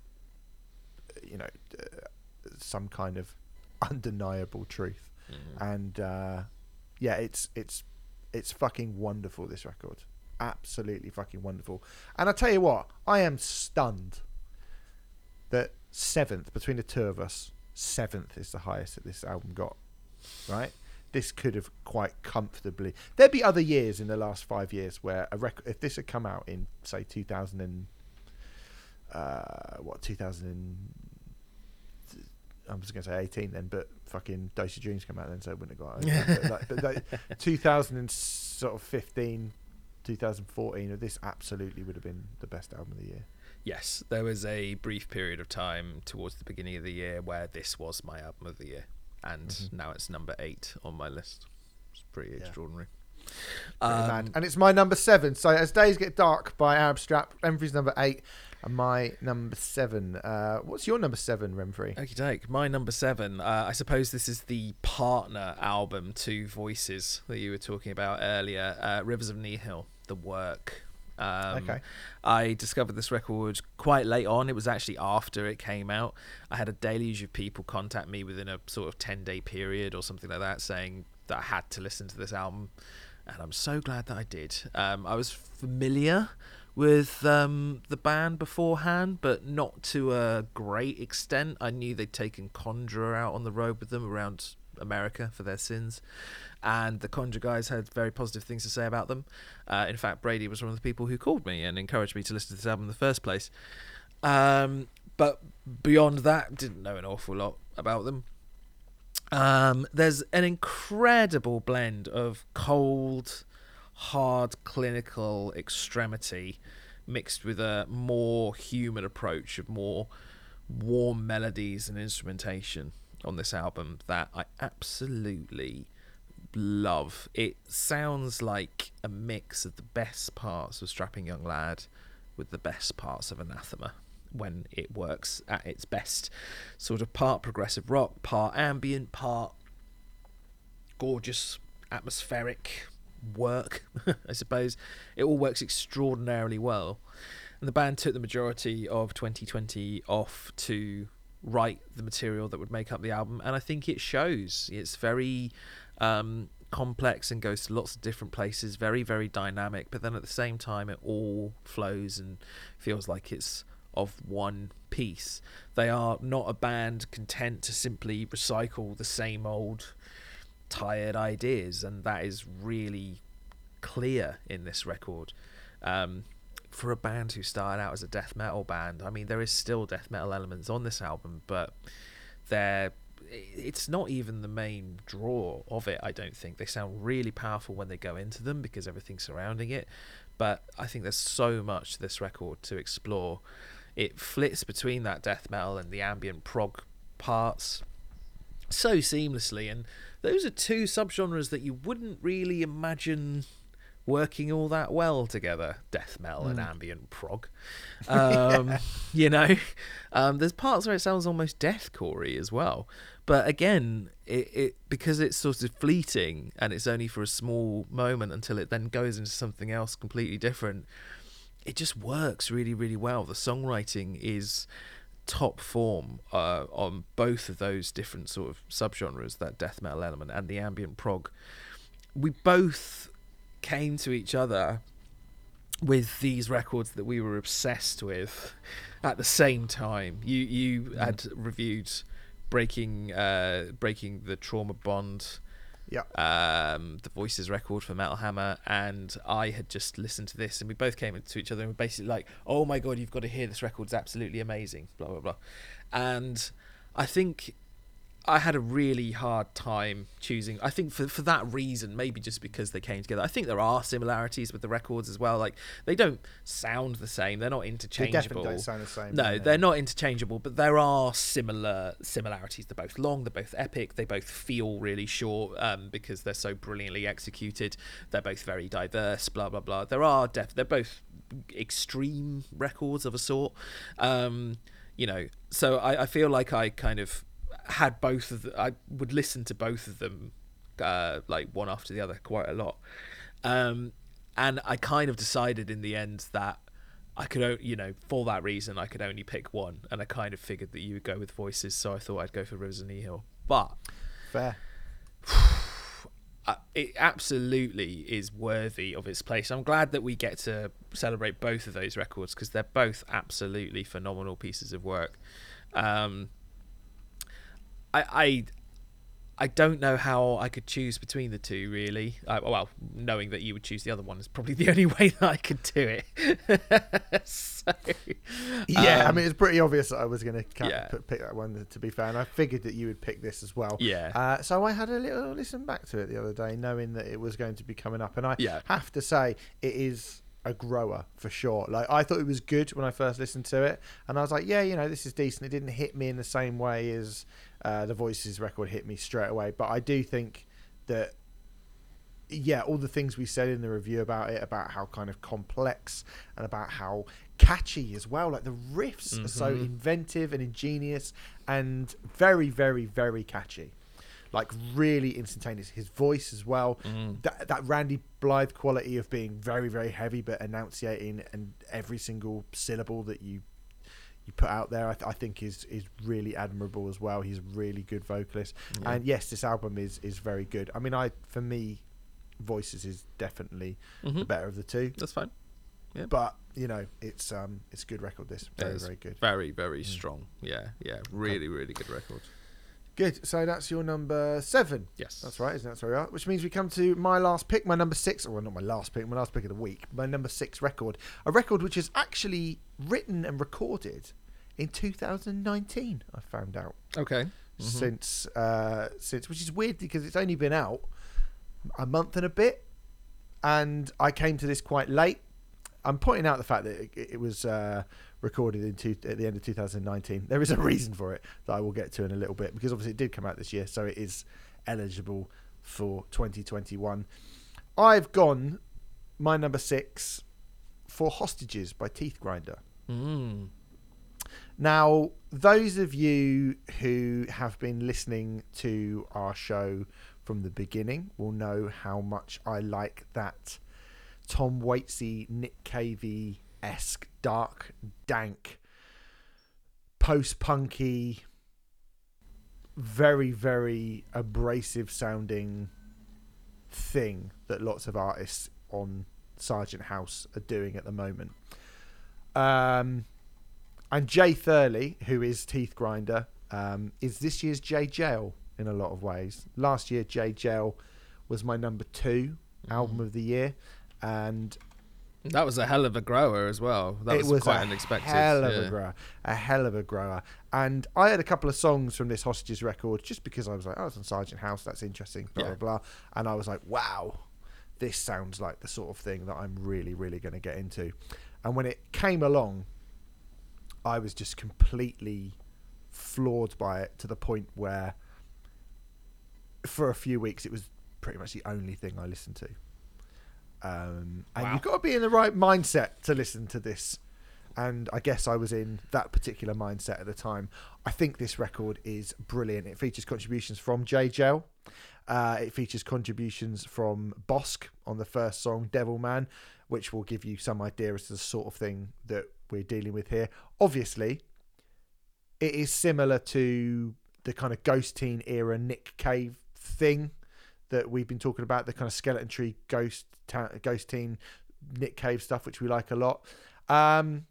A: you know uh, some kind of undeniable truth.
B: Mm.
A: And uh, yeah, it's it's it's fucking wonderful. This record, absolutely fucking wonderful. And I tell you what, I am stunned that seventh between the two of us, seventh is the highest that this album got. Right, this could have quite comfortably. There'd be other years in the last five years where a record, if this had come out in say two thousand and uh, what two thousand and I was going to say 18 then, but fucking Dose Your Dreams come out then, so it wouldn't have got it. but like, but like 2000 and sort of 15, 2014, this absolutely would have been the best album of the year.
B: Yes, there was a brief period of time towards the beginning of the year where this was my album of the year, and
A: Mhm.
B: now it's number eight on my list. It's pretty extraordinary. Um.
A: And it's my number seven. So as days get dark by Arab Strap, Remfry's number eight. And my number seven. Uh, what's your number seven?
B: Okie doke. My number seven. Uh, I suppose this is the partner album to Voices that you were talking about earlier. Uh, Rivers of Nihil, The Work. Um,
A: Okay.
B: I discovered this record quite late on. It was actually after it came out. I had a deluge of people contact me within a sort of 10 day period or something like that saying that I had to listen to this album. And I'm so glad that I did. Um, I was familiar with um, the band beforehand, but not to a great extent. I knew they'd taken Conjurer out on the road with them around America for their sins, and the Conjurer guys had very positive things to say about them. Uh, in fact, Brady was one of the people who called me and encouraged me to listen to this album in the first place. Um, but beyond that, didn't know an awful lot about them. Um, there's an incredible blend of cold, hard, clinical extremity mixed with a more human approach of more warm melodies and instrumentation on this album that I absolutely love. It sounds like a mix of the best parts of Strapping Young Lad with the best parts of Anathema when it works at its best. Sort of part progressive rock, part ambient, part gorgeous atmospheric work, I suppose. It all works extraordinarily well. And the band took the majority of 2020 off to write the material that would make up the album, and I think it shows. It's very um, complex and goes to lots of different places, very, very dynamic, but then at the same time, it all flows and feels like it's of one piece. They are not a band content to simply recycle the same old tired ideas, and that is really clear in this record. Um, for a band who started out as a death metal band, I mean, there is still death metal elements on this album, but they're it's not even the main draw of it. I don't think they sound really powerful when they go into them because everything surrounding it. But I think there's so much to this record to explore. It flits between that death metal and the ambient prog parts so seamlessly, and those are two subgenres that you wouldn't really imagine working all that well together death metal and ambient prog um, you know um, there's parts where it sounds almost deathcore as well but again it, it because it's sort of fleeting and it's only for a small moment until it then goes into something else completely different it just works really really well. The songwriting is top form uh, on both of those different sort of subgenres that death metal element and the ambient prog. We both came to each other with these records that we were obsessed with at the same time. You you had reviewed breaking uh, breaking the trauma bond.
A: Yeah.
B: Um, the voices record for Metal Hammer, and I had just listened to this, and we both came to each other and were basically like, "Oh my god, you've got to hear this record! It's absolutely amazing!" Blah blah blah, and I think I had a really hard time choosing. I think for for that reason, maybe just because they came together. I think there are similarities with the records as well. Like they don't sound the same. They're not interchangeable.
A: They definitely don't sound the same.
B: No,
A: they?
B: they're not interchangeable, but there are similar similarities. They're both long, they're both epic, they both feel really short um, because they're so brilliantly executed. They're both very diverse, blah blah blah. There are def- they're both extreme records of a sort. Um, you know, so I, I feel like I kind of had both of the, I would listen to both of them uh, like one after the other quite a lot. Um, and I kind of decided in the end that I could, o- you know, for that reason, I could only pick one, and I kind of figured that you would go with voices, so I thought I'd go for Rivers of Nihil. But
A: fair.
B: it absolutely is worthy of its place. I'm glad that we get to celebrate both of those records because they're both absolutely phenomenal pieces of work. Um, I, I I don't know how I could choose between the two, really. Uh, well, knowing that you would choose the other one is probably the only way that I could do it. so,
A: Yeah, I
B: um,
A: mean it's pretty obvious that I was going to
B: Yeah.
A: pick that one. To be fair, and I figured that you would pick this as well.
B: Yeah.
A: Uh, so I had a little listen back to it the other day, knowing that it was going to be coming up, and I
B: Yeah.
A: have to say it is a grower for sure. Like I thought it was good when I first listened to it, and I was like, yeah, you know, this is decent. It didn't hit me in the same way as uh, the Voices record hit me straight away, but I do think that yeah, all the things we said in the review about it, about how kind of complex and about how catchy as well. Like the riffs are so
B: Mhm.
A: inventive and ingenious and very, very, very catchy. Like really instantaneous. His voice as well.
B: Mm.
A: That that Randy Blythe quality of being very, very heavy but enunciating and every single syllable that you you put out there, I, th- I think is is really admirable as well. He's a really good vocalist,
B: Yeah.
A: and yes, this album is is very good. I mean, I for me, Voices is definitely the
B: Mhm.
A: better of the two,
B: That's fine.
A: but you know, it's um it's a good record. This very very good.
B: Very, very
A: Mm.
B: strong. Yeah, yeah. Really, really good record.
A: Good. So that's your number seven.
B: Yes.
A: That's right, isn't that where we are? Which means we come to my last pick, my number six, or well, not my last pick, my last pick of the week, my number six record, a record which is actually written and recorded in 2019. I found out
B: Okay. Mhm.
A: since uh, since, which is weird because it's only been out a month and a bit, and I came to this quite late. I'm pointing out the fact that it, it was uh, recorded in two, at the end of 2019. There is a reason for it that I will get to in a little bit because obviously it did come out this year, so it is eligible for 2021. I've gone my number six for Hostages by Teeth Grinder.
B: Mm.
A: Now, those of you who have been listening to our show from the beginning will know how much I like that Tom Waitsy, Nick Cavey esque, dark, dank, post punky, very, very abrasive sounding thing that lots of artists on Sargent House are doing at the moment. Um, and Jay Thurley, who is Teeth Grinder, um, is this year's Jaye Jayle in a lot of ways. Last year, Jaye Jayle was my number two album of the year, and
B: That was a hell of a grower as well. That was,
A: was
B: quite
A: a
B: unexpected.
A: hell of
B: yeah.
A: a grower, a hell of a grower. And I had a couple of songs from this Hostages record just because I was like, oh, it's on Sargent House, that's interesting, blah
B: Yeah.
A: blah blah. And I was like, wow, this sounds like the sort of thing that I'm really, really going to get into. And when it came along, I was just completely floored by it to the point where, for a few weeks, it was pretty much the only thing I listened to. Um, and
B: Wow.
A: you've got to be in the right mindset to listen to this. And I guess I was in that particular mindset at the time. I think this record is brilliant. It features contributions from Jaye Jayle. Uh, it features contributions from Bossk on the first song, Devil Man, which will give you some idea as to the sort of thing that we're dealing with here. Obviously, it is similar to the kind of Ghosteen era Nick Cave thing that we've been talking about, the kind of Skeleton Tree Ghost ta- Ghosteen Nick Cave stuff, which we like a lot. Um,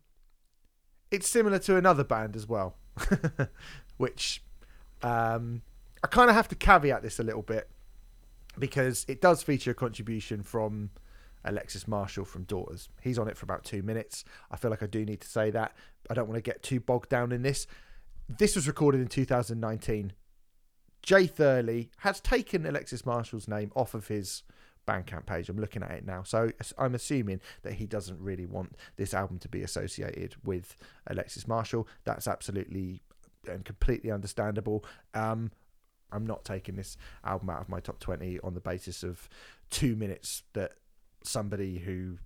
A: it's similar to another band as well, which um, I kind of have to caveat this a little bit because it does feature a contribution from Alexis Marshall from Daughters. He's on it for about two minutes. I feel like I do need to say that. I don't want to get too bogged down in this. This was recorded in 2019. Jay Thurley has taken Alexis Marshall's name off of his Bandcamp page. I'm looking at it now. So I'm assuming that he doesn't really want this album to be associated with Alexis Marshall. That's absolutely and completely understandable. Um, I'm not taking this album out of my top 20 on the basis of two minutes that somebody who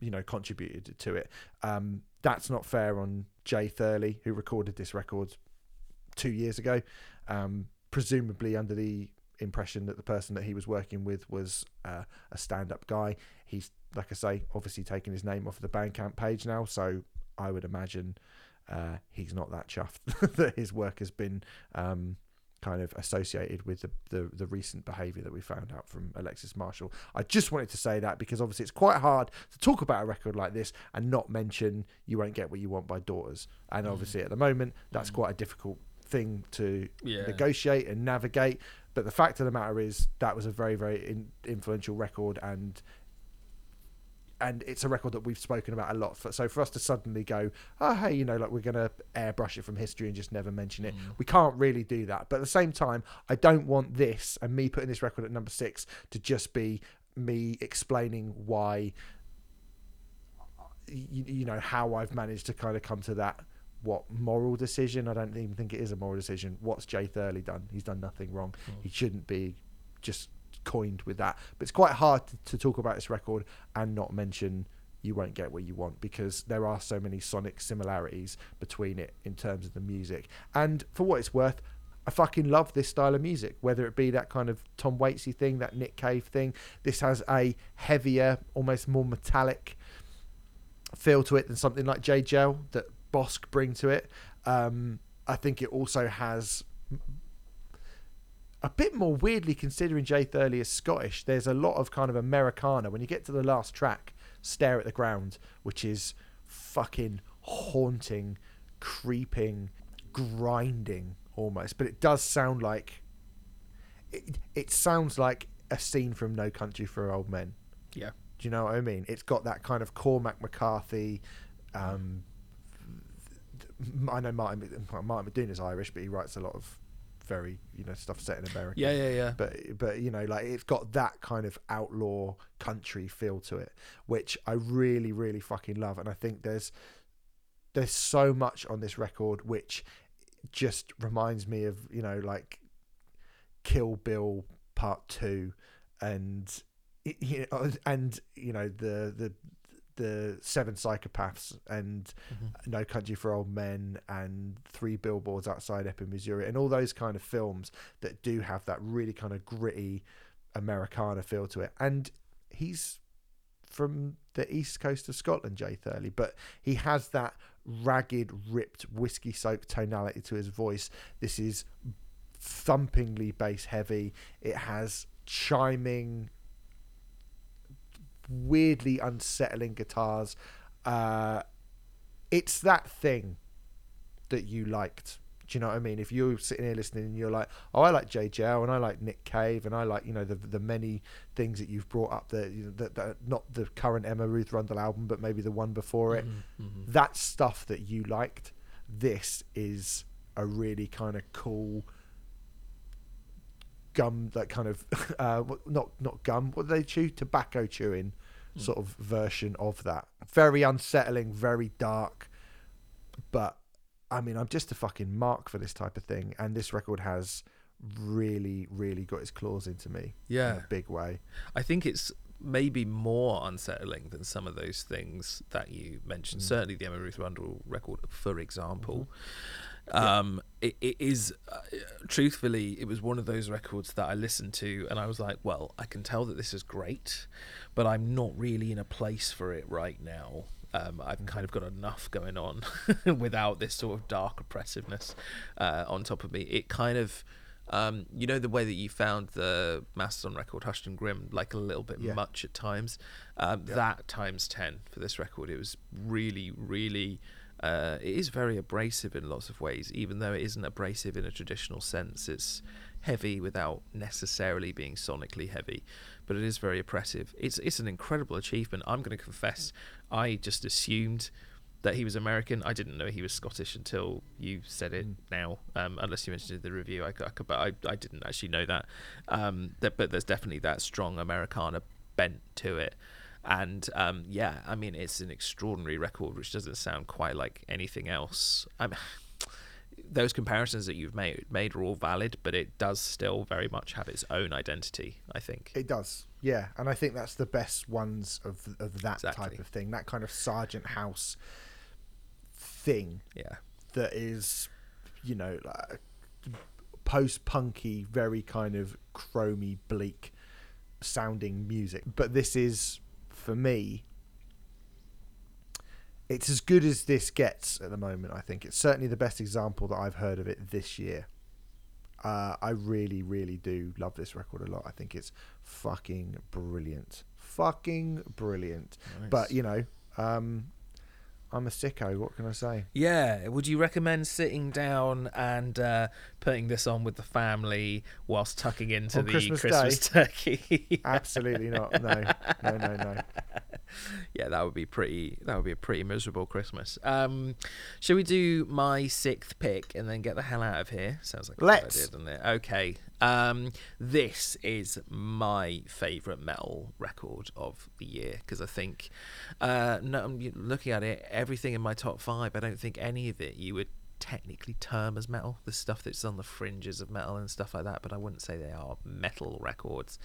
A: you know contributed to it. Um, that's not fair on Jay Thurley, who recorded this record two years ago, um, presumably under the impression that the person that he was working with was uh, a stand-up guy. He's, like I say, obviously taken his name off the Bandcamp page now, so I would imagine uh, he's not that chuffed that his work has been um, kind of associated with the, the, the recent behaviour that we found out from Alexis Marshall. I just wanted to say that because obviously it's quite hard to talk about a record like this and not mention You Won't Get What You Want by Daughters. And obviously at the moment, that's quite a difficult thing to
B: Yeah.
A: negotiate and navigate. But the fact of the matter is that was a very, very in, influential record and and it's a record that we've spoken about a lot. For, so for us to suddenly go, oh hey, you know, like we're gonna airbrush it from history and just never mention it, mm. we can't really do that. But at the same time, I don't want this and me putting this record at number six to just be me explaining why, you, you know, how I've managed to kind of come to that. What moral decision? I don't even think it is a moral decision. What's Jay Thurley done? He's done nothing wrong. Hmm. He shouldn't be just coined with that. But it's quite hard to, to talk about this record and not mention you won't get what you want because there are so many sonic similarities between it in terms of the music. And for what it's worth, I fucking love this style of music, whether it be that kind of Tom Waitsy thing, that Nick Cave thing. This has a heavier, almost more metallic feel to it than something like Jaye Jayle that Bossk bring to it. Um, I think it also has a bit more weirdly considering Jay Thurley is Scottish. There's a lot of kind of Americana when you get to the last track, "Stare at the Ground," which is fucking haunting, creeping, grinding almost. But it does sound like it. It sounds like a scene from No Country for Old Men.
B: Yeah.
A: Do you know what I mean? It's got that kind of Cormac McCarthy. Um, I know Martin Martin is Irish, but he writes a lot of very you know stuff set in America.
B: Yeah, yeah, yeah.
A: But but you know like it's got that kind of outlaw country feel to it, which I really really fucking love, and I think there's there's so much on this record which just reminds me of you know like Kill Bill Part Two, and you know, and you know the the the Seven Psychopaths and
B: Mm-hmm.
A: No Country for Old Men and Three Billboards Outside Ebbing, Missouri, and all those kind of films that do have that really kind of gritty Americana feel to it. And he's from the east coast of Scotland, Jay Thurley, but he has that ragged, ripped, whiskey soaked tonality to his voice. This is thumpingly bass heavy. It has chiming, weirdly unsettling guitars. Uh, it's that thing that you liked. Do you know what I mean? If you're sitting here listening and you're like, "Oh, I like JJL and I like Nick Cave and I like you know the the many things that you've brought up that you know, that, that not the current Emma Ruth Rundle album, but maybe the one before it.
B: Mhm.
A: That stuff that you liked. This is a really kind of cool gum, that kind of uh, not not gum. What do they chew? Tobacco chewing sort of version of that. Very unsettling, very dark, but I mean, I'm just a fucking mark for this type of thing, and this record has really, really got its claws into me in
B: Yeah.
A: a big way.
B: I think it's maybe more unsettling than some of those things that you mentioned.
A: Mm.
B: Certainly, the Emma Ruth Rundle record, for example.
A: Mm-hmm.
B: Um, it, it is, uh, truthfully, it was one of those records that I listened to and I was like, well, I can tell that this is great, but I'm not really in a place for it right now. Um, I've kind of got enough going on without this sort of dark oppressiveness uh, on top of me. It kind of, um, you know, the way that you found the Mastodon record, Hushed and Grim, like a little bit
A: Yeah.
B: much at times. Um,
A: Yeah.
B: That times 10 for this record. It was really, really. Uh, it is very abrasive in lots of ways, even though it isn't abrasive in a traditional sense. It's heavy without necessarily being sonically heavy, but it is very oppressive. It's it's an incredible achievement. I'm going to confess, I just assumed that he was American. I didn't know he was Scottish until you said it
A: Mm.
B: now. Um, unless you mentioned it in the review, I, I but I, I didn't actually know that. Um, that. But there's definitely that strong Americana bent to it. And um, yeah, I mean, it's an extraordinary record, which doesn't sound quite like anything else. I'm, those comparisons that you've made made are all valid, but it does still very much have its own identity. I think.
A: It does, yeah, and I think that's the best ones of of that
B: Exactly.
A: type of thing. That kind of Sargent House thing
B: yeah.
A: that is, you know, like post punky, very kind of chromy, bleak sounding music. But this is, for me, it's as good as this gets at the moment. I think it's certainly the best example that I've heard of it this year. Uh, I really, really do love this record a lot. I think it's fucking brilliant, fucking brilliant. But you know, um, I'm a sicko. What can I say?
B: Yeah, would you recommend sitting down and uh, putting this on with the family whilst tucking into
A: On
B: the
A: Christmas
B: Christmas, turkey?
A: Absolutely not. No, no, no, no.
B: yeah, that would be pretty. That would be a pretty miserable Christmas. Um, shall we do my sixth pick and then get the hell out of here? Sounds like a good
A: Let's.
B: idea, doesn't it? Okay. Um, this is my favourite metal record of the year because I think, uh, no, I'm looking at it, everything in my top five. I don't think any of it you would technically term as metal. The stuff that's on the fringes of metal and stuff like that, but I wouldn't say they are metal records.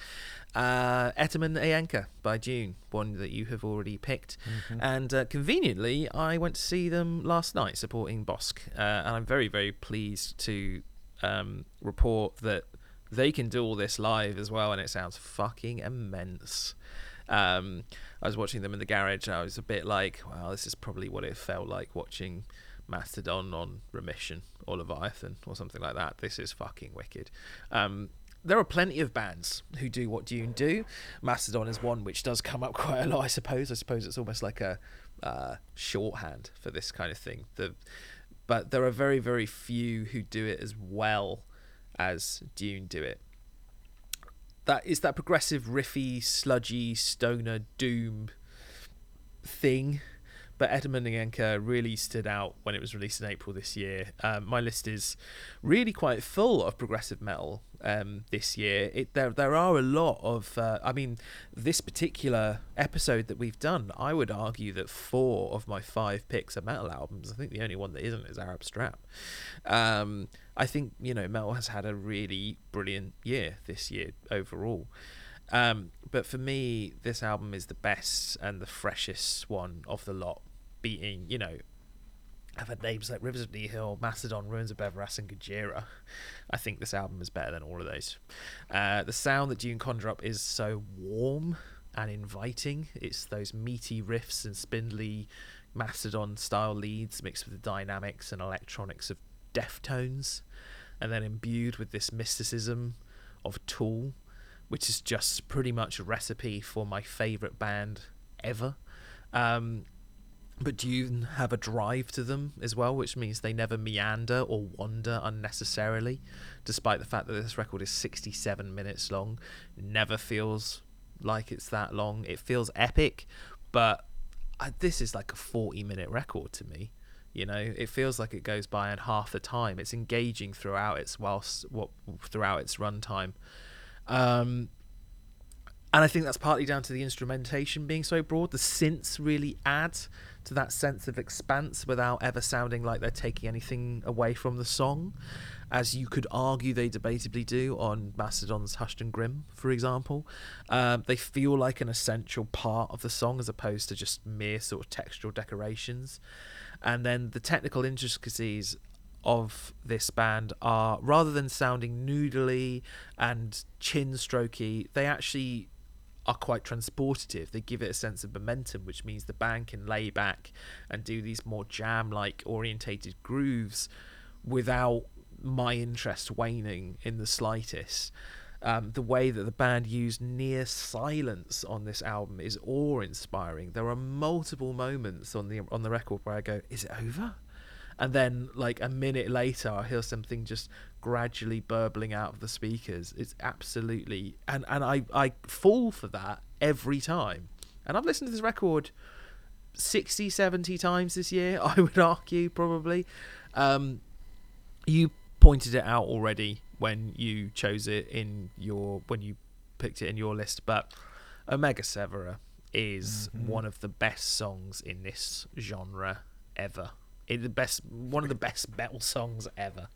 B: Uh, Etemen Ænka by Dvne, one that you have already picked,
A: Mm-hmm.
B: and uh, conveniently, I went to see them last night supporting Bossk, uh, and I'm very very pleased to um, report that they can do all this live as well, and it sounds fucking immense. Um, I was watching them in the garage. And I was a bit like, wow, this is probably what it felt like watching Mastodon on Remission or Leviathan or something like that. This is fucking wicked. Um, there are plenty of bands who do what Dvne do. Mastodon is one which does come up quite a lot, I suppose. I suppose it's almost like a uh, shorthand for this kind of thing. The, but there are very, very few who do it as well as Dvne do it. That is that progressive, riffy, sludgy, stoner doom thing. But Edmund really stood out when it was released in April this year. Um, my list is really quite full of progressive metal um, this year. It, there, there are a lot of. Uh, I mean, this particular episode that we've done, I would argue that four of my five picks are metal albums. I think the only one that isn't is Arab Strap. Um, I think you know metal has had a really brilliant year this year overall. Um, but for me, this album is the best and the freshest one of the lot, beating, you know, I've had names like Rivers of Nihil, Mastodon, Ruins of Beverast, and Gojira. I think this album is better than all of those. Uh, the sound that Dvne conjure up is so warm and inviting. It's those meaty riffs and spindly Mastodon style leads mixed with the dynamics and electronics of Deftones, and then imbued with this mysticism of Tool which is just pretty much a recipe for my favorite band ever. Um, but do you have a drive to them as well, which means they never meander or wander unnecessarily, despite the fact that this record is 67 minutes long. Never feels like it's that long. It feels epic, but I, this is like a 40 minute record to me. You know, it feels like it goes by in half the time. It's engaging throughout its whilst what throughout its runtime. Um, and I think that's partly down to the instrumentation being so broad. The synths really add to that sense of expanse without ever sounding like they're taking anything away from the song, as you could argue they debatably do on Mastodon's Hushed and Grim, for example. Um, they feel like an essential part of the song as opposed to just mere sort of textual decorations. And then the technical intricacies of this band are rather than sounding noodly and chin strokey, they actually are quite transportative. They give it a sense of momentum, which means the band can lay back and do these more jam like orientated grooves without my interest waning in the slightest. Um, the way that the band used near silence on this album is awe-inspiring. There are multiple moments on the on the record where I go, "Is it over?" And then like a minute later I hear something just gradually burbling out of the speakers. It's absolutely and and I I fall for that every time. And I've listened to this record 60 70 times this year, I would argue probably. Um you pointed it out already when you chose it in your when you picked it in your list, but Omega Severer is
A: Mhm.
B: one of the best songs in this genre ever. It, the best, one of the best metal songs ever.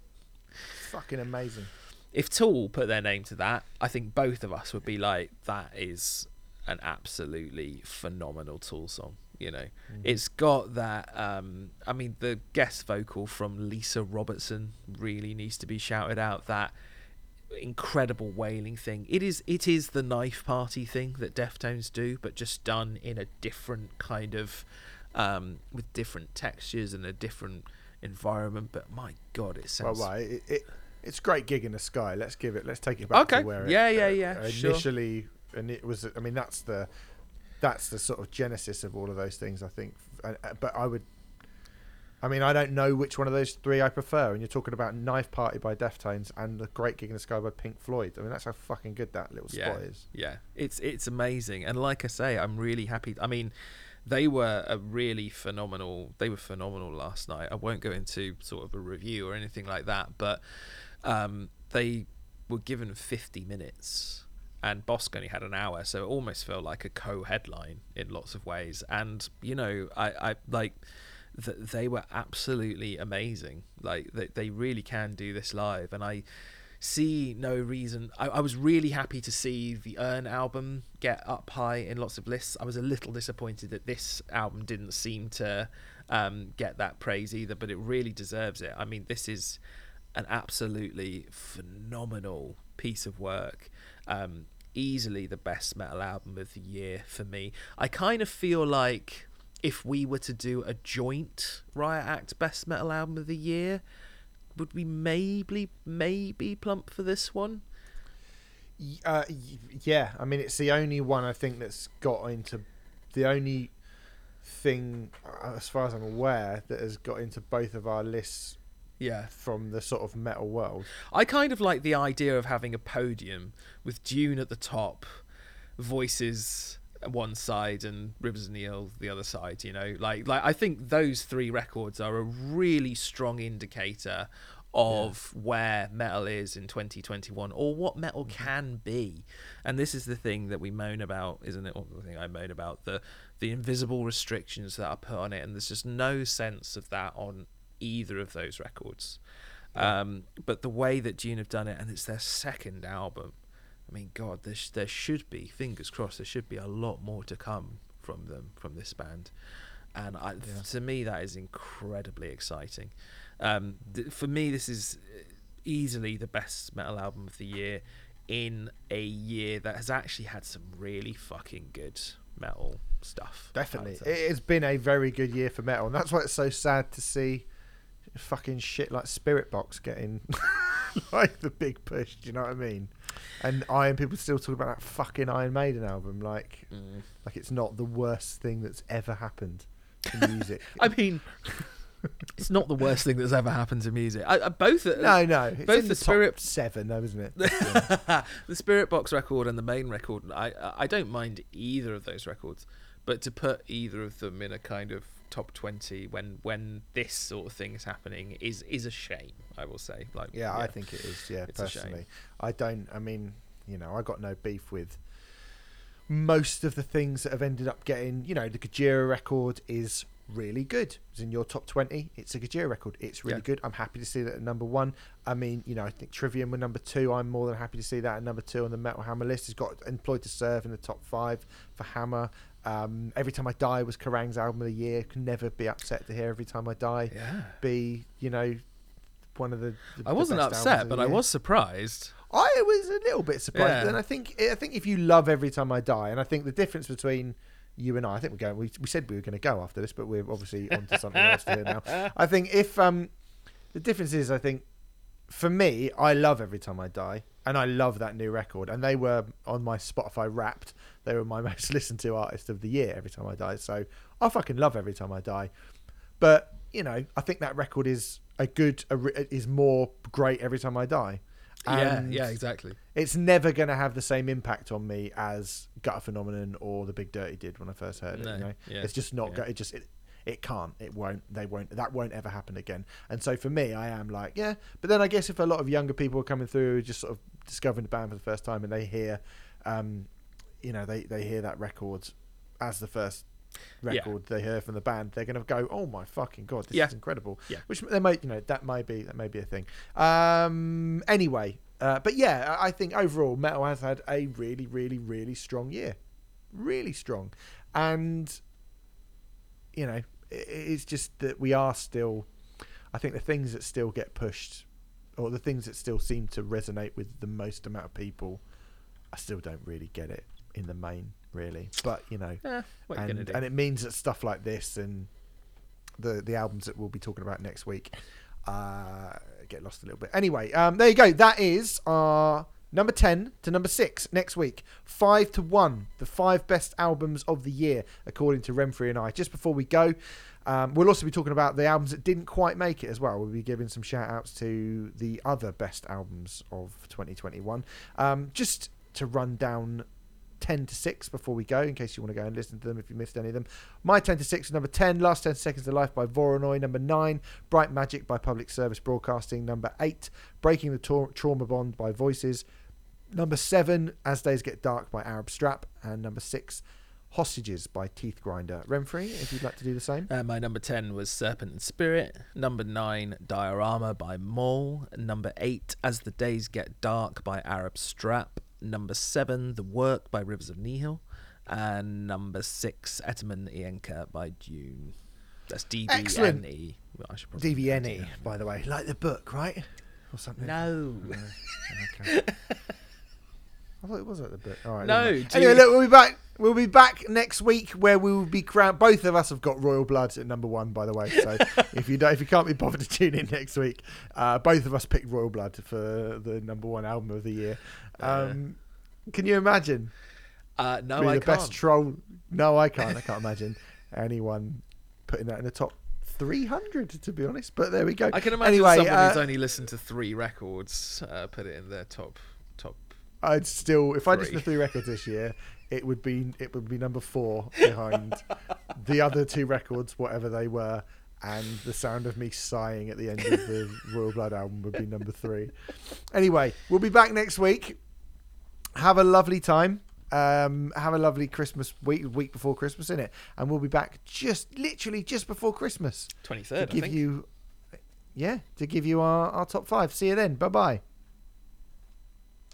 A: Fucking amazing.
B: If Tool put their name to that, I think both of us would be like, that is an absolutely phenomenal Tool song. You know,
A: Mhm.
B: it's got that. Um, I mean, the guest vocal from Lisa Robertson really needs to be shouted out. That incredible wailing thing. It is. It is the knife party thing that Deftones do, but just done in a different kind of, um, with different textures and a different environment. But my God, it
A: Well,
B: sounds.
A: right. It, it, it's great gig in the sky. Let's give it. Let's take it back
B: Okay.
A: to where it,
B: Yeah, yeah,
A: uh,
B: yeah, sure.
A: Initially, and it was. I mean, that's the that's the sort of genesis of all of those things. I think. Uh, But I would. I mean, I don't know which one of those three I prefer. And you're talking about Knife Party by Deftones and the Great Gig in the Sky by Pink Floyd. I mean, that's how fucking good that little
B: Yeah.
A: spot is.
B: Yeah, it's it's amazing, and like I say, I'm really happy. I mean, they were a really phenomenal. They were phenomenal last night. I won't go into sort of a review or anything like that, but um, they were given 50 minutes, and Bossk only had an hour, so it almost felt like a co-headline in lots of ways. And you know, I, I like th- they were absolutely amazing. Like they, they really can do this live, and I see no reason. I, I was really happy to see the Urne album get up high in lots of lists. I was a little disappointed that this album didn't seem to um, get that praise either, but it really deserves it. I mean, this is an absolutely phenomenal piece of work. Um, easily the best metal album of the year for me. I kind of feel like if we were to do a joint Riot Act best metal album of the year, would we maybe maybe plump for this one?
A: Uh, yeah, I mean it's the only one I think that's got into the only thing, uh, as far as I'm aware, that has got into both of our lists.
B: Yeah,
A: from the sort of metal world.
B: I kind of like the idea of having a podium with Dvne at the top, voices one side and Rivers and Nihil the other side. You know, like like I think those three records are a really strong indicator of yeah. where metal is in 2021 or what metal mm-hmm. can be and this is the thing that we moan about isn't it the thing i moan about the the invisible restrictions that are put on it and there's just no sense of that on either of those records yeah. um, but the way that Dvne have done it and it's their second album I mean, God, there, sh- there should be, fingers crossed, there should be a lot more to come from them, from this band. And I, yeah. to me, that is incredibly exciting. Um, th- for me, this is uh, easily the best metal album of the year in a year that has actually had some really fucking good metal stuff.
A: Definitely. It has been a very good year for metal. And that's why it's so sad to see fucking shit like Spiritbox getting like the big push. Do you know what I mean? And Iron people still talking about that fucking Iron Maiden album, like, mm. like it's not the worst thing that's ever happened to music.
B: I mean, it's not the worst thing that's ever happened to music. I, I, both,
A: no, no, both the, the Spirit seven, though, isn't it?
B: the Spiritbox record and the main record. I, I don't mind either of those records, but to put either of them in a kind of top 20 when when this sort of thing is happening is is a shame i will say like
A: yeah, yeah. i think it is yeah it's personally. I don't i mean you know i got no beef with most of the things that have ended up getting you know the Gojira record is really good. It's in your top 20 it's a Gojira record. It's really yeah. good. I'm happy to see that at number one. I mean you know i think trivium were number two. I'm more than happy to see that at number two on the metal hammer list. Has got employed to serve in the top five for hammer um, every time I die was Kerrang's album of the year. Can never be upset to hear every time I die.
B: Yeah.
A: Be you know one of the. the
B: I wasn't upset, but I was surprised.
A: I was a little bit surprised, yeah. and I think I think if you love every time I die, and I think the difference between you and I, I think we're going. We, we said we were going to go after this, but we're obviously onto something else here now. I think if um, the difference is, I think for me, I love every time I die, and I love that new record, and they were on my Spotify Wrapped they were my most listened to artist of the year every time I die. So I fucking love every time I die. But you know, I think that record is a good a, is more great every time I die.
B: And yeah, yeah, exactly.
A: It's never going to have the same impact on me as Gutter Phenomenon or The Big Dirty did when I first heard it. No, you know? yeah, it's just not. Yeah. Go, it just it, it can't. It won't. They won't. That won't ever happen again. And so for me, I am like, yeah. But then I guess if a lot of younger people are coming through, just sort of discovering the band for the first time, and they hear um, you know they they hear that record as the first record yeah. they hear from the band, they're going to go, "Oh my fucking god, this yeah. is incredible!"
B: Yeah,
A: which they might, you know, that might be that may be a thing. Um, anyway, uh, but yeah, I think overall, metal has had a really, really, really strong year, really strong, and you know, it's just that we are still. I think the things that still get pushed, or the things that still seem to resonate with the most amount of people, I still don't really get it in the main, really. But you know,
B: eh,
A: and, and it means that stuff like this and the the albums that we'll be talking about next week uh, get lost a little bit. Anyway, um, there you go. That is our number ten to number six next week. Five to one, the five best albums of the year according to Remfry and I. Just before we go. Um, we'll also be talking about the albums that didn't quite make it as well. We'll be giving some shout outs to the other best albums of 2021. Um, just to run down 10 to 6 before we go, in case you want to go and listen to them if you missed any of them. My 10 to 6 is number 10, Last 10 Seconds of Life by Voronoi. Number 9, Bright Magic by Public Service Broadcasting. Number 8, Breaking the Tra- Trauma Bond by Voices. Number 7, As Days Get Dark by Arab Strap. And number 6, Hostages by Teeth Grinder. Remfry, if you'd like to do the same.
B: Uh, my number 10 was Serpent and Spirit. Number 9, Diorama by Møl. Number 8, As the Days Get Dark by Arab Strap. Number 7, The Work by Rivers of Nihil. And number 6, Etemen Ænka by Dvne. That's
A: Excellent.
B: DVNE. Well, I should probably
A: DVNE, by the way. Like the book, right? Or something.
B: No.
A: Okay. I thought it was at the book. All right.
B: No,
A: never mind.
B: do
A: Anyway,
B: you-
A: look, we'll be back. We'll be back next week where we will be crowned. Both of us have got Royal Blood at number one, by the way. So if you don't, if you can't be bothered to tune in next week, uh, both of us picked Royal Blood for the number one album of the year. Um, can you imagine?
B: Uh, no, I
A: the
B: can't.
A: best troll. No, I can't. I can't imagine anyone putting that in the top 300, to be honest. But there we go.
B: I can imagine
A: anyway,
B: someone
A: uh,
B: who's only listened to three records uh, put it in their top.
A: I'd still, if I listened to
B: Three.
A: records this year, it would be it would be number four behind the other two records, whatever they were, and the sound of me sighing at the end of the Royal Blood album would be number three. Anyway, we'll be back next week. Have a lovely time. Um, have a lovely Christmas week, week before Christmas, in it, and we'll be back just literally just before Christmas
B: Twenty I
A: give you, yeah, to give you our, our top five. See you then. Bye bye.